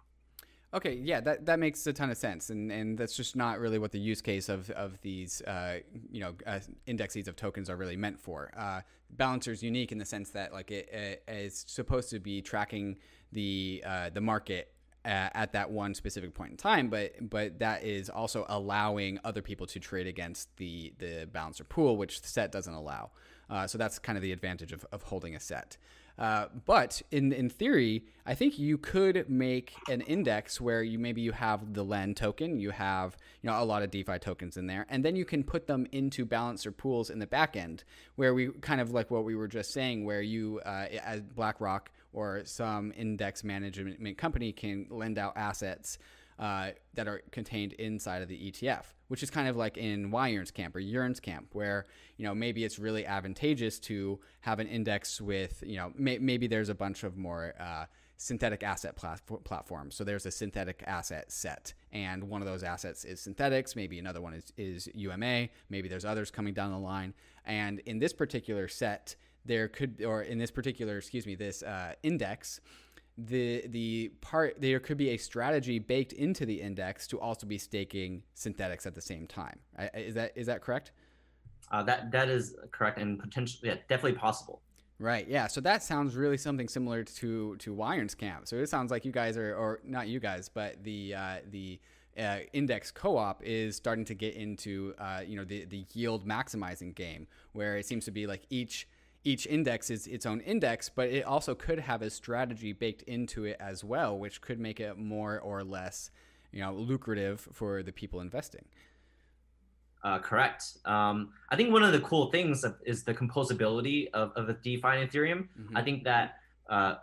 Okay, yeah, that, that makes a ton of sense, and and that's just not really what the use case of of these uh, you know uh, indexes of tokens are really meant for. Uh, Balancer is unique in the sense that like it, it is supposed to be tracking the uh, the market at that one specific point in time, but but that is also allowing other people to trade against the the balancer pool, which the set doesn't allow. Uh, so that's kind of the advantage of, of holding a set. Uh, but in in theory, I think you could make an index where you maybe you have the LEND token, you have you know a lot of DeFi tokens in there, and then you can put them into balancer pools in the back end, where we kind of like what we were just saying, where you uh, as BlackRock or some index management company can lend out assets uh, that are contained inside of the ETF, which is kind of like in Yearn's camp or Yearn's camp, where you know maybe it's really advantageous to have an index with you know may- maybe there's a bunch of more uh, synthetic asset plat- platforms. So there's a synthetic asset set, and one of those assets is Synthetix. Maybe another one is is UMA. Maybe there's others coming down the line. And in this particular set, there could or in this particular excuse me this uh, index the the part there could be a strategy baked into the index to also be staking Synthetix at the same time. Is that is that correct? Uh, that that is correct and potentially yeah, definitely possible. Right. Yeah. So that sounds really something similar to to Yearn's camp. So it sounds like you guys are, or not you guys, but the uh, the uh, index co-op is starting to get into uh, you know the the yield maximizing game, where it seems to be like each each index is its own index, but it also could have a strategy baked into it as well, which could make it more or less, you know, lucrative for the people investing. Uh, correct. Um, I think one of the cool things is the composability of, of the DeFi and Ethereum. Mm-hmm. I think that uh,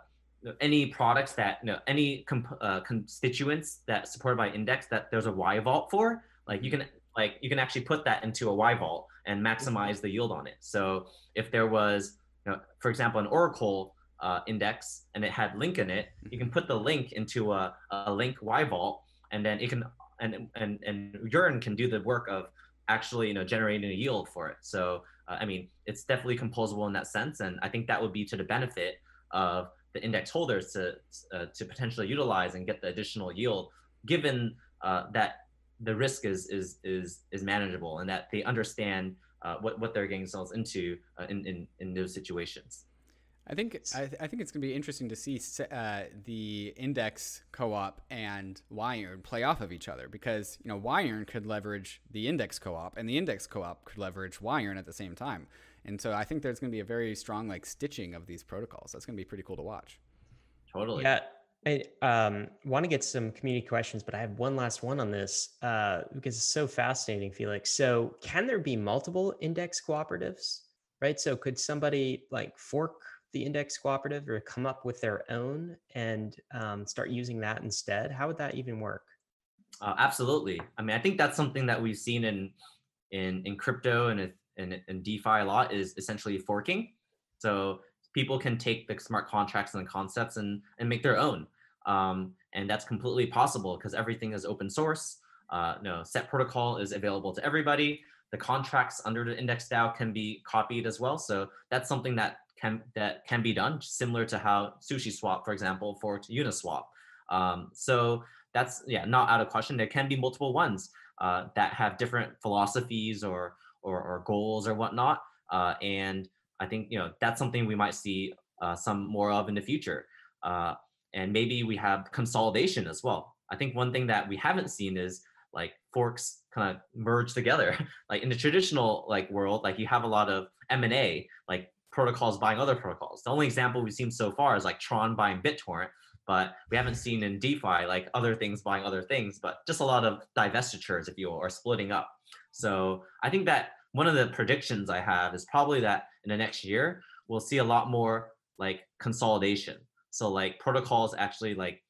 any products that you know, any comp- uh, constituents that supported by index that there's a Y vault for, like you can like you can actually put that into a Y vault and maximize the yield on it. So if there was, you know, for example, an Oracle uh, index and it had link in it, you can put the link into a, a link Y vault, and then it can and and and Yearn can do the work of actually you know generating a yield for it. So uh, I mean, it's definitely composable in that sense, and I think that would be to the benefit of the index holders to uh, to potentially utilize and get the additional yield, given uh, that the risk is is is is manageable and that they understand uh, what what they're getting themselves into uh, in, in in those situations. I think I, th- I think it's going to be interesting to see uh, the index co-op and Yearn play off of each other because you know Yearn could leverage the index co-op and the index co-op could leverage Yearn at the same time, and so I think there's going to be a very strong like stitching of these protocols. That's going to be pretty cool to watch. Totally. Yeah, I um, want to get some community questions, but I have one last one on this uh, because it's so fascinating, Felix. So, can there be multiple index cooperatives? Right. So, could somebody like fork the index cooperative or come up with their own and um, start using that instead? How would that even work? Uh, absolutely. I mean, I think that's something that we've seen in in in crypto and in, and in DeFi a lot is essentially forking. So people can take the smart contracts and the concepts and and make their own. Um, and that's completely possible because everything is open source. Uh, no, set protocol is available to everybody. The contracts under the index DAO can be copied as well. So that's something that can that can be done, similar to how Sushi Swap, for example, for Uniswap. Um, so that's yeah, not out of question. There can be multiple ones uh, that have different philosophies or or, or goals or whatnot. Uh, and I think you know that's something we might see uh, some more of in the future. Uh, and maybe we have consolidation as well. I think one thing that we haven't seen is like forks kind of merge together. like in the traditional like world, like you have a lot of M&A, like protocols buying other protocols. The only example we've seen so far is like Tron buying BitTorrent, but we haven't seen in DeFi like other things buying other things, but just a lot of divestitures, if you will, or splitting up. So I think that one of the predictions I have is probably that in the next year, we'll see a lot more like consolidation. So like protocols actually like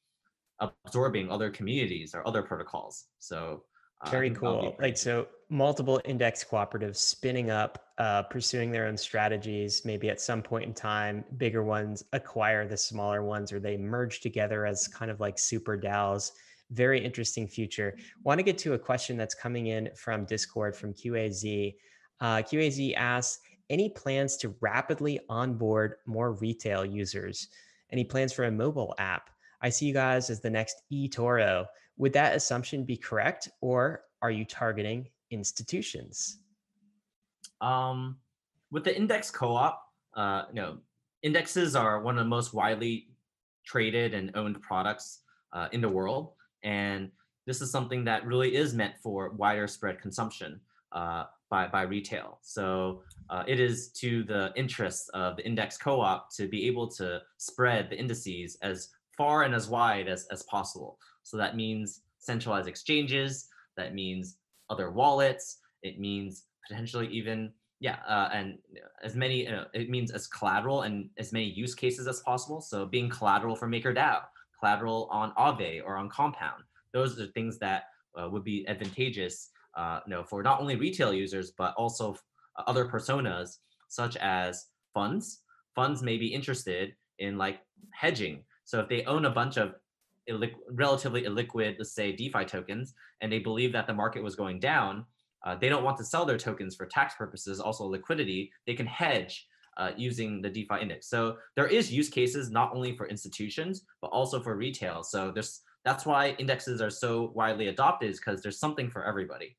absorbing other communities or other protocols. So uh, very cool. Like so, multiple index cooperatives spinning up, uh, pursuing their own strategies. Maybe at some point in time, bigger ones acquire the smaller ones, or they merge together as kind of like super DAOs. Very interesting future. Want to get to a question that's coming in from Discord from QAZ. Uh, QAZ asks, any plans to rapidly onboard more retail users? Any plans for a mobile app? I see you guys as the next eToro. Would that assumption be correct, or are you targeting institutions? Um, with the index co-op, uh, indexes are one of the most widely traded and owned products uh, in the world, and this is something that really is meant for wider spread consumption uh, by by retail. So uh, it is to the interests of the index co-op to be able to spread the indices as far and as wide as, as possible. So that means centralized exchanges, that means other wallets, it means potentially even, yeah, uh, and as many, uh, it means as collateral and as many use cases as possible. So being collateral for MakerDAO, collateral on Aave or on Compound, those are things that uh, would be advantageous uh, know, for not only retail users, but also other personas such as funds. Funds may be interested in like hedging so if they own a bunch of relatively illiquid, let's say DeFi tokens, and they believe that the market was going down, uh, they don't want to sell their tokens for tax purposes, also liquidity. They can hedge uh, using the DeFi index. So there is use cases not only for institutions but also for retail. So there's that's why indexes are so widely adopted is because there's something for everybody.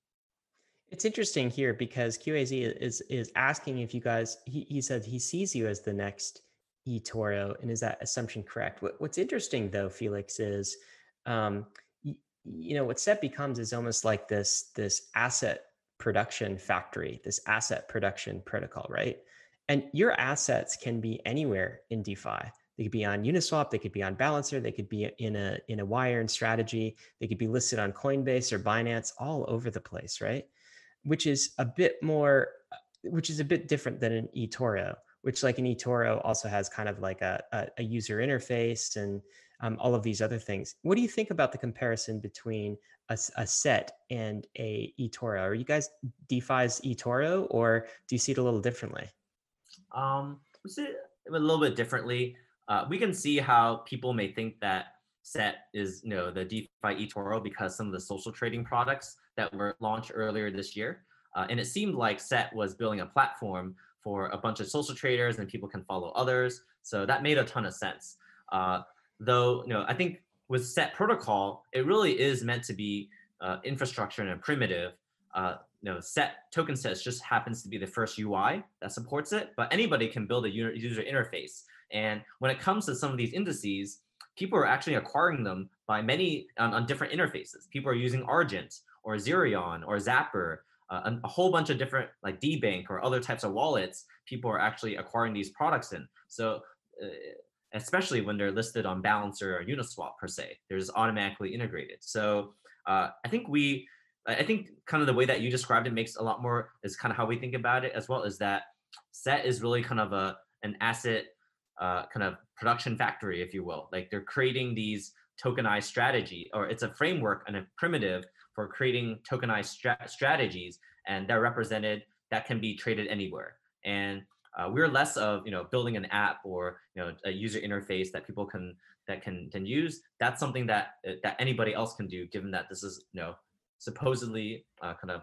It's interesting here because QAZ is is asking if you guys. He, he said he sees you as the next eToro, and is that assumption correct? What, what's interesting though, Felix, is um, y- you know what SET becomes is almost like this this asset production factory, this asset production protocol, right? And your assets can be anywhere in DeFi. They could be on Uniswap, they could be on Balancer, they could be in a in a wire and strategy, they could be listed on Coinbase or Binance, all over the place, right? Which is a bit more, which is a bit different than an eToro which like an eToro also has kind of like a, a, a user interface and um, all of these other things. What do you think about the comparison between a, a set and a eToro? Are you guys DeFi's eToro or do you see it a little differently? Um, we see it a little bit differently. Uh, we can see how people may think that set is you know the DeFi eToro because some of the social trading products that were launched earlier this year. Uh, and it seemed like Set was building a platform for a bunch of social traders and people can follow others. So that made a ton of sense. Uh, though, you know, I think with set protocol, it really is meant to be uh, infrastructure and a primitive. Uh, you know, set token sets just happens to be the first UI that supports it, but anybody can build a user interface. And when it comes to some of these indices, people are actually acquiring them by many on, on different interfaces. People are using Argent or Zerion or Zapper uh, a, whole bunch of different like DeBank or other types of wallets people are actually acquiring these products in. So uh, especially when they're listed on Balancer or Uniswap per se, they're just automatically integrated. So uh, I think we, I think kind of the way that you described it makes a lot more is kind of how we think about it as well. Is that Set is really kind of a an asset uh, kind of production factory, if you will. Like they're creating these tokenized strategy, or it's a framework and a primitive for creating tokenized stra- strategies, and they're represented that can be traded anywhere. And uh, we're less of you know building an app or you know a user interface that people can that can can use. That's something that uh, that anybody else can do, given that this is you know supposedly uh, kind of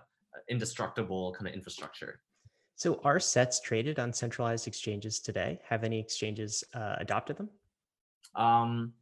indestructible kind of infrastructure. So are sets traded on centralized exchanges today? Have any exchanges uh, adopted them? Um,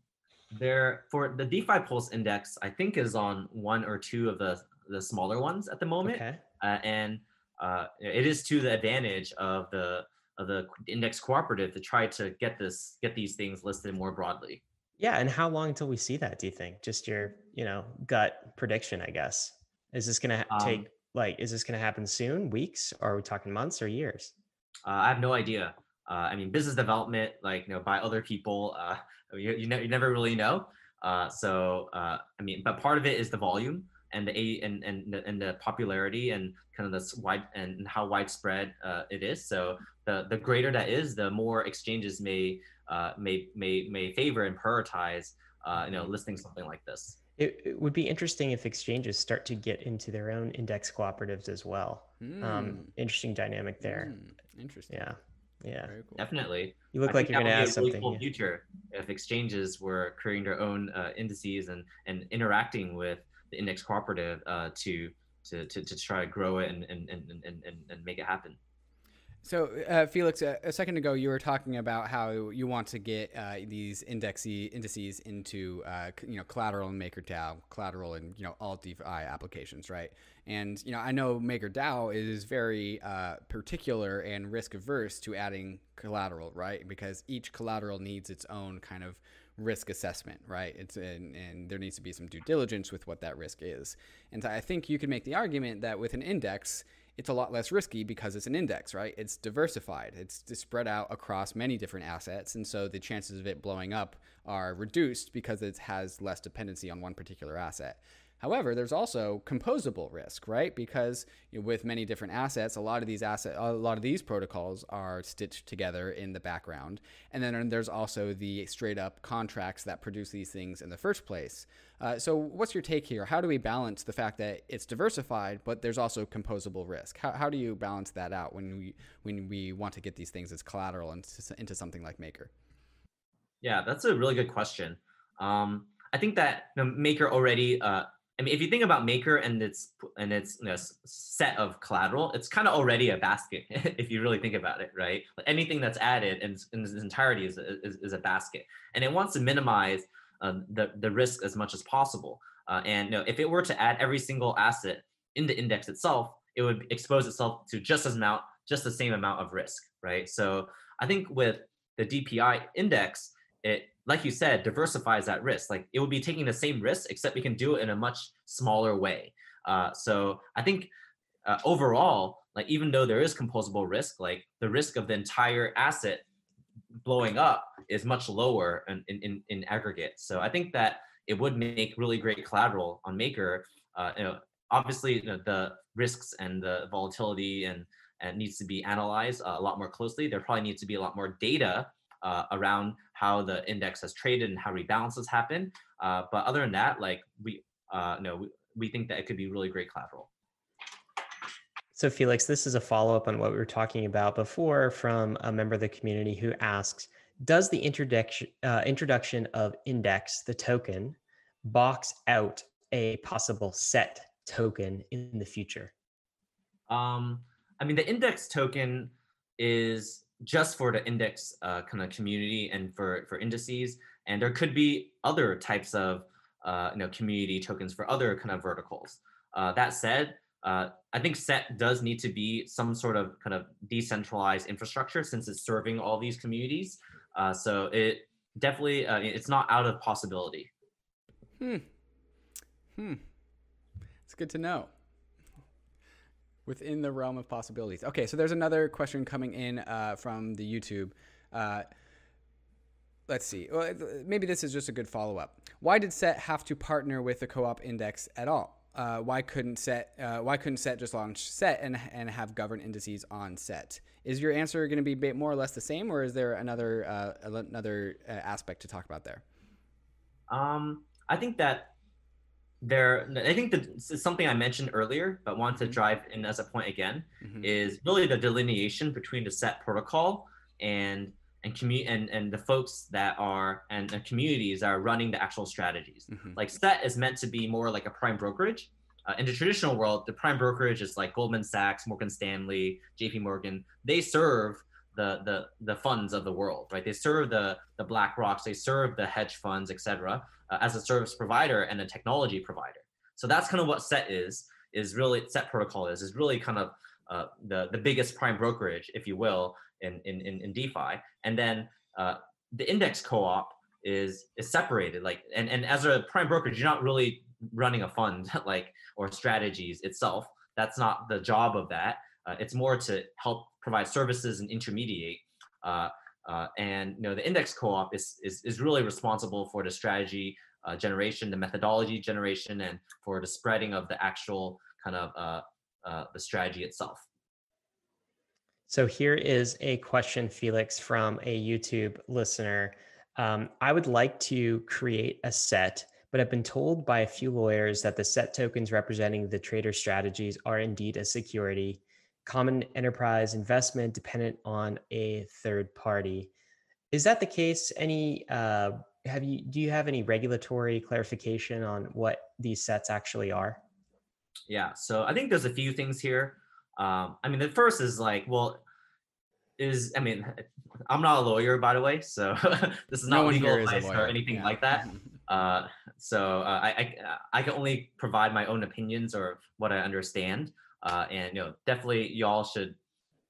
there for the DeFi Pulse Index, I think is on one or two of the the smaller ones at the moment, okay. uh, and uh, it is to the advantage of the of the index cooperative to try to get this get these things listed more broadly. Yeah, and how long until we see that? Do you think? Just your you know gut prediction, I guess. Is this going to ha- um, take like? Is this going to happen soon? Weeks? Or are we talking months or years? Uh, I have no idea. Uh, I mean, business development, like you know, by other people, uh, you, you, ne- you never really know. Uh, so uh, I mean, but part of it is the volume. and the a and and the, and the popularity and kind of this wide and how widespread uh, it is. So the the greater that is, the more exchanges may uh, may may may favor and prioritize uh, you know listing something like this. It, it, would be interesting if exchanges start to get into their own index cooperatives as well. Mm. Um, interesting dynamic there. Mm. Interesting. Yeah. Yeah, cool. definitely. You look I like you're going to ask really something. Cool yeah. future if exchanges were creating their own uh, indices and and interacting with the index cooperative uh, to, to to to try to grow it and and and and, and make it happen. So, uh, Felix, a, a, second ago, you were talking about how you want to get uh, these indexy indices into, uh, you know, collateral and MakerDAO, collateral and you know alt DeFi applications, right? And you know, I know MakerDAO is very uh, particular and risk averse to adding collateral, right? Because each collateral needs its own kind of risk assessment, right? It's and, and there needs to be some due diligence with what that risk is. And I think you could make the argument that with an index it's a lot less risky because it's an index, right? It's diversified. It's spread out across many different assets, and so the chances of it blowing up are reduced because it has less dependency on one particular asset. However, there's also composable risk, right? Because you know, with many different assets, a lot of these asset, a lot of these protocols are stitched together in the background, and then there's also the straight up contracts that produce these things in the first place. Uh, so, what's your take here? How do we balance the fact that it's diversified, but there's also composable risk? How, how do you balance that out when we when we want to get these things as collateral into, into something like Maker? Yeah, that's a really good question. Um, I think that you know, Maker already uh, I mean, if you think about Maker and its and its you know, set of collateral, it's kind of already a basket if you really think about it, right? Anything that's added in, in its entirety is, is, is, a basket, and it wants to minimize uh, the the risk as much as possible. Uh, and you know, if it were to add every single asset in the index itself, it would expose itself to just as amount, just the same amount of risk, right? So I think with the DPI index, it like you said, diversifies that risk. Like it would be taking the same risk, except we can do it in a much smaller way. Uh, so I think uh, overall, like even though there is composable risk, like the risk of the entire asset blowing up is much lower in, in, in aggregate. So I think that it would make really great collateral on Maker. Uh, you know, obviously you know, the risks and the volatility and and needs to be analyzed uh, a lot more closely. There probably needs to be a lot more data uh, around how the index has traded and how rebalances happen. Uh, but other than that, like we, uh, no, we, we think that it could be really great collateral. So Felix, this is a follow up on what we were talking about before from a member of the community who asks, does the introduction uh, introduction of index, the token, box out a possible set token in the future? Um, I mean, the index token is just for the index uh, kind of community and for for indices and there could be other types of uh, you know community tokens for other kind of verticals. Uh, that said uh, i think set does need to be some sort of kind of decentralized infrastructure since it's serving all these communities. Uh, so it definitely uh, it's not out of possibility. Hmm. Hmm. It's good to know within the realm of possibilities. Okay, so there's another question coming in uh, from the YouTube. Uh, let's see. Well, maybe this is just a good follow up. Why did Set have to partner with the Co-op Index at all? Uh, why couldn't Set uh, Why couldn't Set just launch Set and and have governed indices on Set? Is your answer going to be more or less the same, or is there another uh, another uh, aspect to talk about there? Um, I think that there i think that something i mentioned earlier but want to mm-hmm. drive in as a point again mm-hmm. is really the delineation between the set protocol and and commu- and and the folks that are and the communities that are running the actual strategies mm-hmm. like set is meant to be more like a prime brokerage uh, in the traditional world the prime brokerage is like goldman sachs morgan stanley jp morgan they serve the the the funds of the world right they serve the the black rocks they serve the hedge funds etc uh, as a service provider and a technology provider. So that's kind of what SET is, is really SET protocol is, is really kind of uh, the, the biggest prime brokerage, if you will, in, in, in, DeFi. And then uh, the index co-op is is separated. Like and, and as a prime brokerage, you're not really running a fund like or strategies itself. That's not the job of that. Uh, it's more to help provide services and intermediate. Uh, uh, and you know the index co-op is, is, is really responsible for the strategy uh, generation, the methodology generation, and for the spreading of the actual kind of uh, uh, the strategy itself. So here is a question, Felix, from a YouTube listener. Um, I would like to create a set, but I've been told by a few lawyers that the set tokens representing the trader strategies are indeed a security, common enterprise investment dependent on a third party. Is that the case? Any uh, have you do you have any regulatory clarification on what these sets actually are? Yeah, so I think there's a few things here. Um, I mean, the first is like, well, is I mean, I'm not a lawyer, by the way, so this is not No one legal here is a advice or anything yeah. like that. Uh, so uh, I, I I can only provide my own opinions or what I understand, uh, and you know, definitely y'all should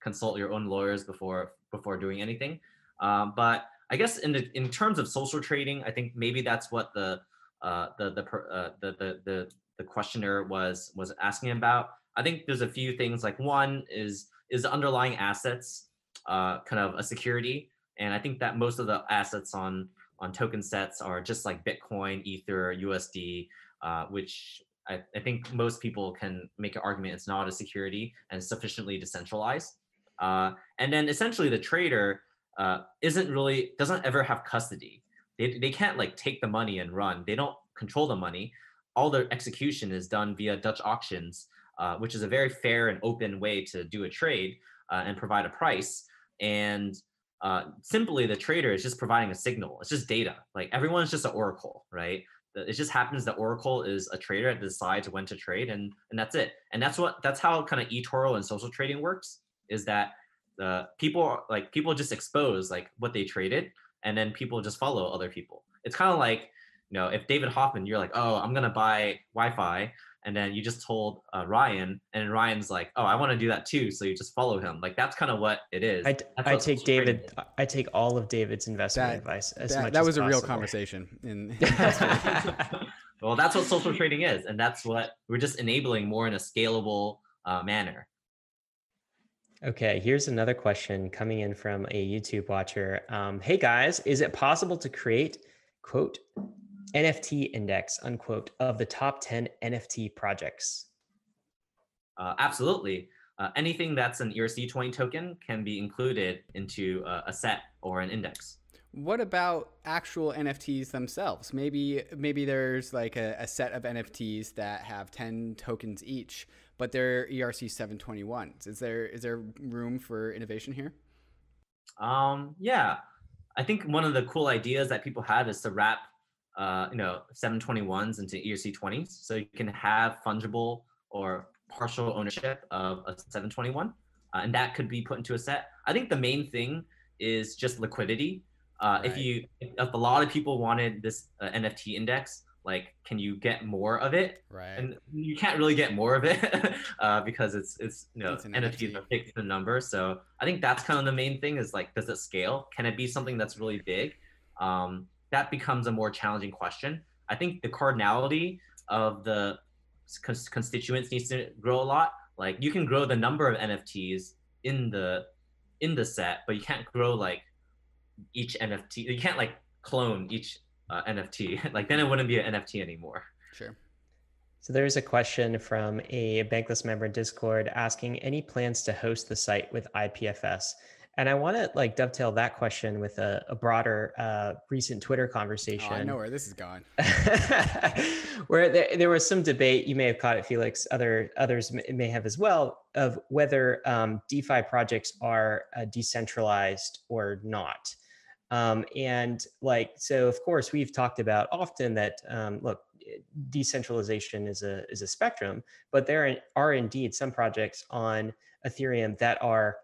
consult your own lawyers before before doing anything. Um, but I guess in the in terms of social trading, I think maybe that's what the uh, the the, uh, the the the the questioner was was asking about. I think there's a few things. Like one is is the underlying assets uh, kind of a security, and I think that most of the assets on on token sets are just like Bitcoin, Ether, USD, uh, which I, I think most people can make an argument it's not a security and sufficiently decentralized. Uh, and then essentially the trader uh, isn't really doesn't ever have custody. They, they can't like take the money and run. They don't control the money. All their execution is done via Dutch auctions, uh, which is a very fair and open way to do a trade uh, and provide a price. And uh, simply, the trader is just providing a signal. It's just data. Like everyone's just an oracle, right? It just happens that Oracle is a trader that decides when to trade, and and that's it. And that's what that's how kind of eToro and social trading works. Is that the people like people just expose like what they traded, and then people just follow other people. It's kind of like you know if David Hoffman, you're like, oh, I'm gonna buy YFI, and then you just told uh, Ryan, and Ryan's like, oh, I want to do that too, so you just follow him. Like that's kind of what it is. I, I take David. is. I take all of David's investment That- advice as that, much that as was a real possible. conversation. In, well, that's what social trading is, and that's what we're just enabling more in a scalable uh, manner. Okay, here's another question coming in from a YouTube watcher. Um, hey guys, is it possible to create quote NFT index unquote of the top 10 NFT projects? Uh, absolutely. Uh, anything that's an ERC20 token can be included into uh, a set or an index. What about actual NFTs themselves? Maybe maybe there's like a, a set of NFTs that have 10 tokens each, but they're ERC 721s. Is there is there room for innovation here? Um, yeah, I think one of the cool ideas that people have is to wrap, uh, you know, 721s into ERC20s, so you can have fungible or partial ownership of a 721, uh, and that could be put into a set. I think the main thing is just liquidity. Uh, If you, if, a lot of people wanted this uh, NFT index, like, can you get more of it? Right. and you can't really get more of it uh, because it's it's you know It's NFTs NFT. are fixed in number. So I think that's kind of the main thing is like, does it scale? Can it be something that's really big? Um, that becomes a more challenging question. I think the cardinality of the cons- constituents needs to grow a lot. Like you can grow the number of NFTs in the in the set, but you can't grow like each NFT. You can't like clone each uh, NFT. like then it wouldn't be an NFT anymore. sure. So there's a question from a Bankless member in Discord asking any plans to host the site with IPFS. And I want to like dovetail that question with a, a broader uh, recent Twitter conversation. Oh. I know where this is going. where there, there was some debate you may have caught it felix other others may, may have as well of whether um, defi projects are uh, decentralized or not um, and like so of course we've talked about often that um, look decentralization is a is a spectrum but there are indeed some projects on ethereum that are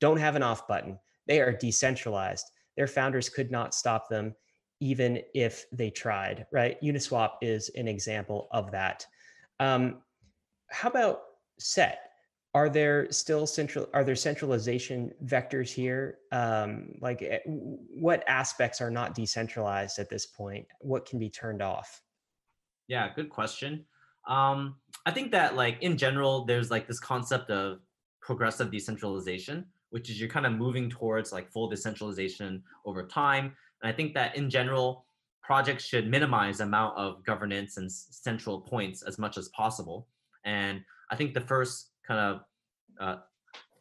don't have an off button they are decentralized their founders could not stop them even if they tried, right? Uniswap is an example of that. Um, how about set? Are there still central? Are there centralization vectors here? Um, like, eh, what aspects are not decentralized at this point? What can be turned off? Yeah, good question. Um, I think that like in general, there's like this concept of progressive decentralization, which is you're kind of moving towards like full decentralization over time. And I think that in general, projects should minimize amount of governance and central points as much as possible. And I think the first kind of uh,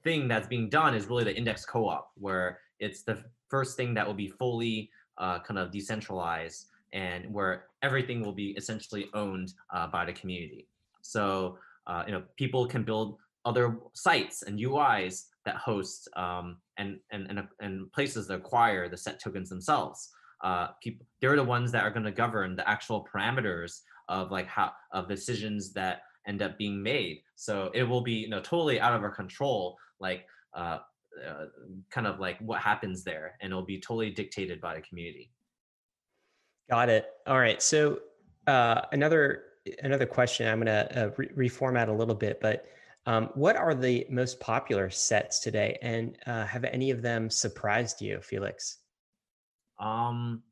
thing that's being done is really the index co-op, where it's the first thing that will be fully uh, kind of decentralized and where everything will be essentially owned uh, by the community. So uh, you know people can build other sites and UIs that hosts um, and, and and and places that acquire the set tokens themselves. Uh, people they're the ones that are going to govern the actual parameters of like how of decisions that end up being made. So it will be you know totally out of our control, like uh, uh, kind of like what happens there, and it'll be totally dictated by the community. Got it. All right. So uh, another another question. I'm going to uh, re- reformat a little bit, but um, what are the most popular sets today, and uh, have any of them surprised you, Felix? Um,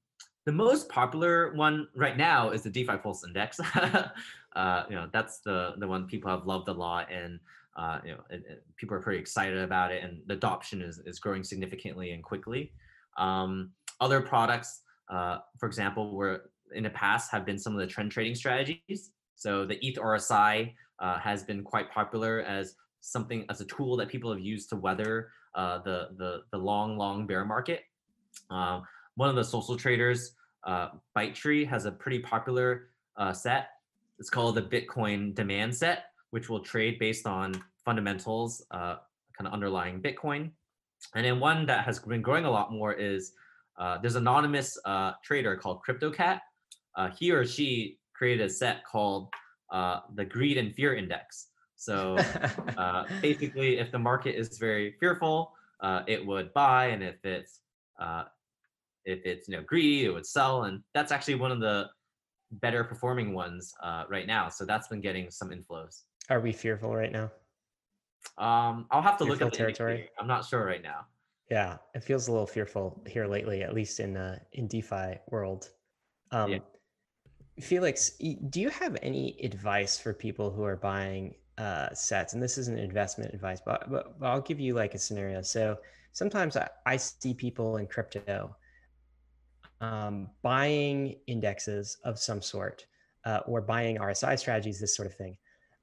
the most popular one right now is the DeFi Pulse Index. uh, you know, that's the the one people have loved a lot, and uh, you know, it, it, people are pretty excited about it, and the adoption is is growing significantly and quickly. Um, other products, uh, for example, were in the past have been some of the trend trading strategies. So the ETH RSI uh, has been quite popular as something as a tool that people have used to weather uh, the, the the long long bear market. Uh, one of the social traders, uh, ByteTree, has a pretty popular uh, set. It's called the Bitcoin demand set, which will trade based on fundamentals, uh, kind of underlying Bitcoin. And then one that has been growing a lot more is uh, there's an anonymous trader called CryptoCat. He or she created a set called uh, the Greed and Fear Index. So uh, basically, if the market is very fearful, uh, it would buy, and if it's if it's you know greedy, it would sell, and that's actually one of the better performing ones right now. So that's been getting some inflows. Are we fearful right now? Um, I'll have to fearful look at the territory. I'm not sure right now. Yeah, it feels a little fearful here lately, at least in uh, in DeFi world. Um, yeah. Felix, do you have any advice for people who are buying uh, sets? And this isn't investment advice, but, but, but I'll give you like a scenario. So sometimes I, I see people in crypto um, buying indexes of some sort uh, or buying RSI strategies, this sort of thing,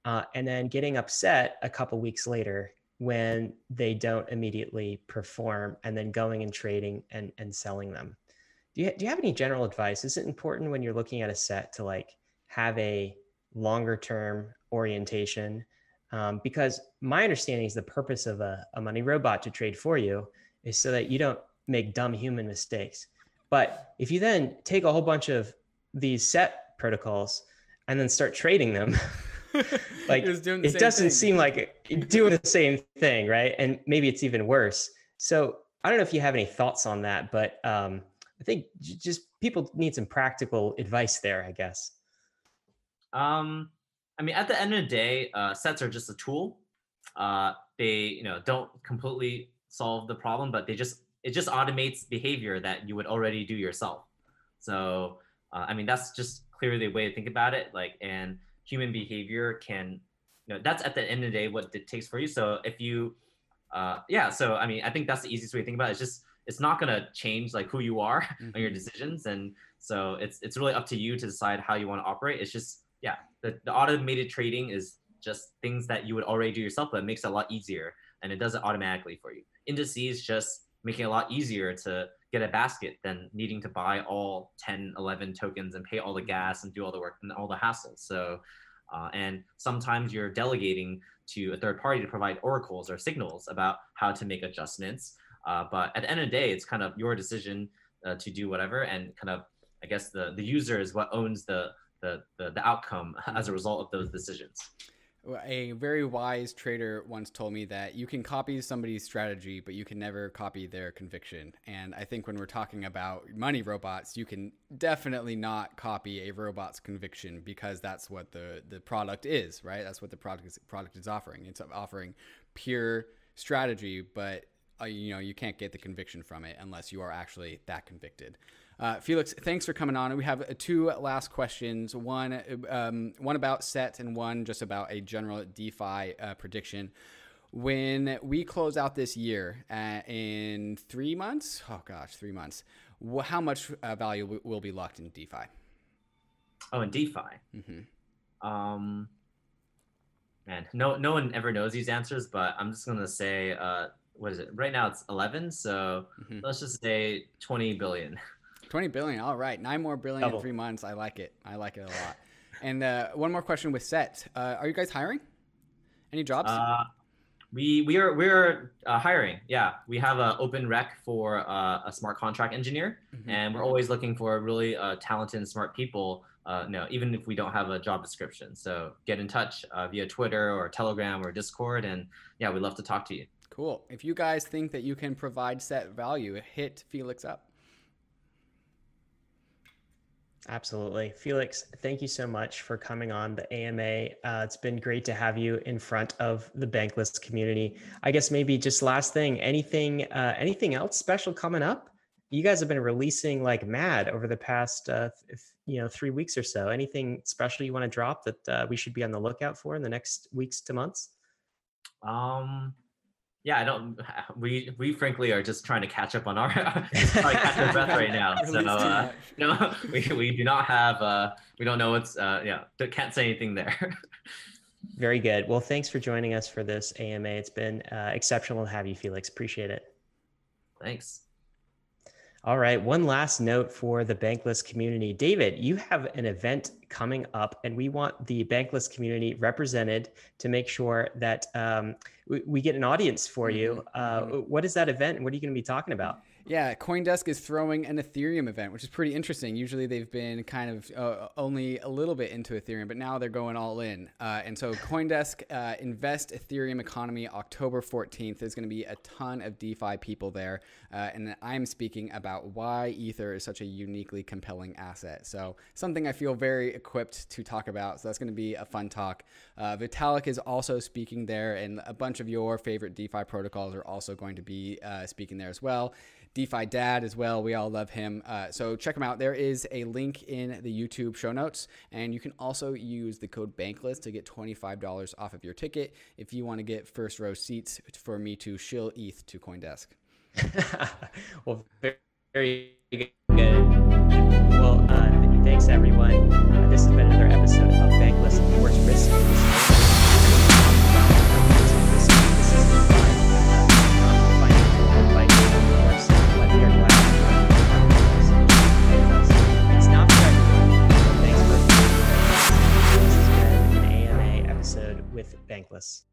uh, and then getting upset a couple weeks later when they don't immediately perform and then going and trading and, and selling them. Do you, do you have any general advice? Is it important when you're looking at a set to like have a longer term orientation? Um, because my understanding is the purpose of a, a money robot to trade for you is so that you don't make dumb human mistakes. But if you then take a whole bunch of these set protocols and then start trading them, like it doesn't thing. seem like it, doing the same thing, right? And maybe it's even worse. So I don't know if you have any thoughts on that, but um, I think just people need some practical advice there, I guess. Um, I mean, at the end of the day, uh, sets are just a tool. Uh, they, you know, don't completely solve the problem, but they just it just automates behavior that you would already do yourself. So, uh, I mean, that's just clearly the way to think about it. Like, and human behavior can you know that's at the end of the day what it takes for you so if you uh yeah so i mean i think that's the easiest way to think about it it's just it's not going to change like who you are mm-hmm. on your decisions and so it's it's really up to you to decide how you want to operate it's just yeah the, the automated trading is just things that you would already do yourself but it makes it a lot easier and it does it automatically for you indices just making it a lot easier to get a basket than needing to buy all 10, 11 tokens and pay all the gas and do all the work and all the hassles. So, uh, and sometimes you're delegating to a third party to provide oracles or signals about how to make adjustments. Uh, but at the end of the day, it's kind of your decision uh, to do whatever. And kind of, I guess the, the user is what owns the, the, the, the outcome as a result of those decisions a very wise trader once told me that you can copy somebody's strategy, but you can never copy their conviction. And I think when we're talking about money robots, you can definitely not copy a robot's conviction because that's what the the product is, right? That's what the product is, product is offering. It's offering pure strategy, but uh, you know you can't get the conviction from it unless you are actually that convicted. Uh, Felix, thanks for coming on. We have uh, two last questions. One, um, one about set, and one just about a general DeFi uh, prediction. When we close out this year uh, in three months, oh gosh, three months. wh- how much uh, value w- will be locked in DeFi? Oh, in DeFi. Mm-hmm. Um, man, no, no one ever knows these answers, but I'm just gonna say, uh, what is it? Right now it's 11, so Mhm. let's just say 20 billion. 20 billion. All right. Nine more billion Double. in three months. I like it. I like it a lot. and uh, one more question with Set. Uh, are you guys hiring? Any jobs? Uh, we we are we're uh, hiring. Yeah, we have an open rec for uh, a smart contract engineer, Mhm. and we're always looking for really uh, talented and smart people. Uh, no, even if we don't have a job description. So get in touch uh, via Twitter or Telegram or Discord, and yeah, we'd love to talk to you. Cool. If you guys think that you can provide Set value, hit Felix up. Absolutely. Felix, thank you so much for coming on the AMA. Uh, it's been great to have you in front of the Bankless community. I guess maybe just last thing, anything uh, anything else special coming up? You guys have been releasing like mad over the past uh, th- you know 3 weeks or so. Anything special you want to drop that uh, we should be on the lookout for in the next weeks to months? Um, yeah, I don't. We we frankly are just trying to catch up on our probably catch our breath right now. So uh, no, we we do not have. Uh, we don't know what's. Uh, yeah, can't say anything there. Very good. Well, thanks for joining us for this AMA. It's been uh, exceptional to have you, Felix. Appreciate it. Thanks. All right. One last note for the Bankless community. David, you have an event coming up, and we want the Bankless community represented to make sure that um, we, we get an audience for you. Uh, what is that event, and what are you going to be talking about? Yeah, CoinDesk is throwing an Ethereum event, which is pretty interesting. Usually they've been kind of uh, only a little bit into Ethereum, but now they're going all in. Uh, and so CoinDesk uh, Invest Ethereum Economy October 14th. There's going to be a ton of DeFi people there. Uh, and I'm speaking about why Ether is such a uniquely compelling asset. So something I feel very equipped to talk about. So that's going to be a fun talk. Uh, Vitalik is also speaking there, and a bunch of your favorite DeFi protocols are also going to be uh, speaking there as well. DeFi Dad as well. We all love him. Uh, so check him out. There is a link in the YouTube show notes, and you can also use the code Bankless to get $25 off of your ticket if you want to get first row seats for me to shill ETH to CoinDesk. well, very, good. Well, uh, thanks everyone. Uh, this has been another episode of Bankless course, Risk. Bankless.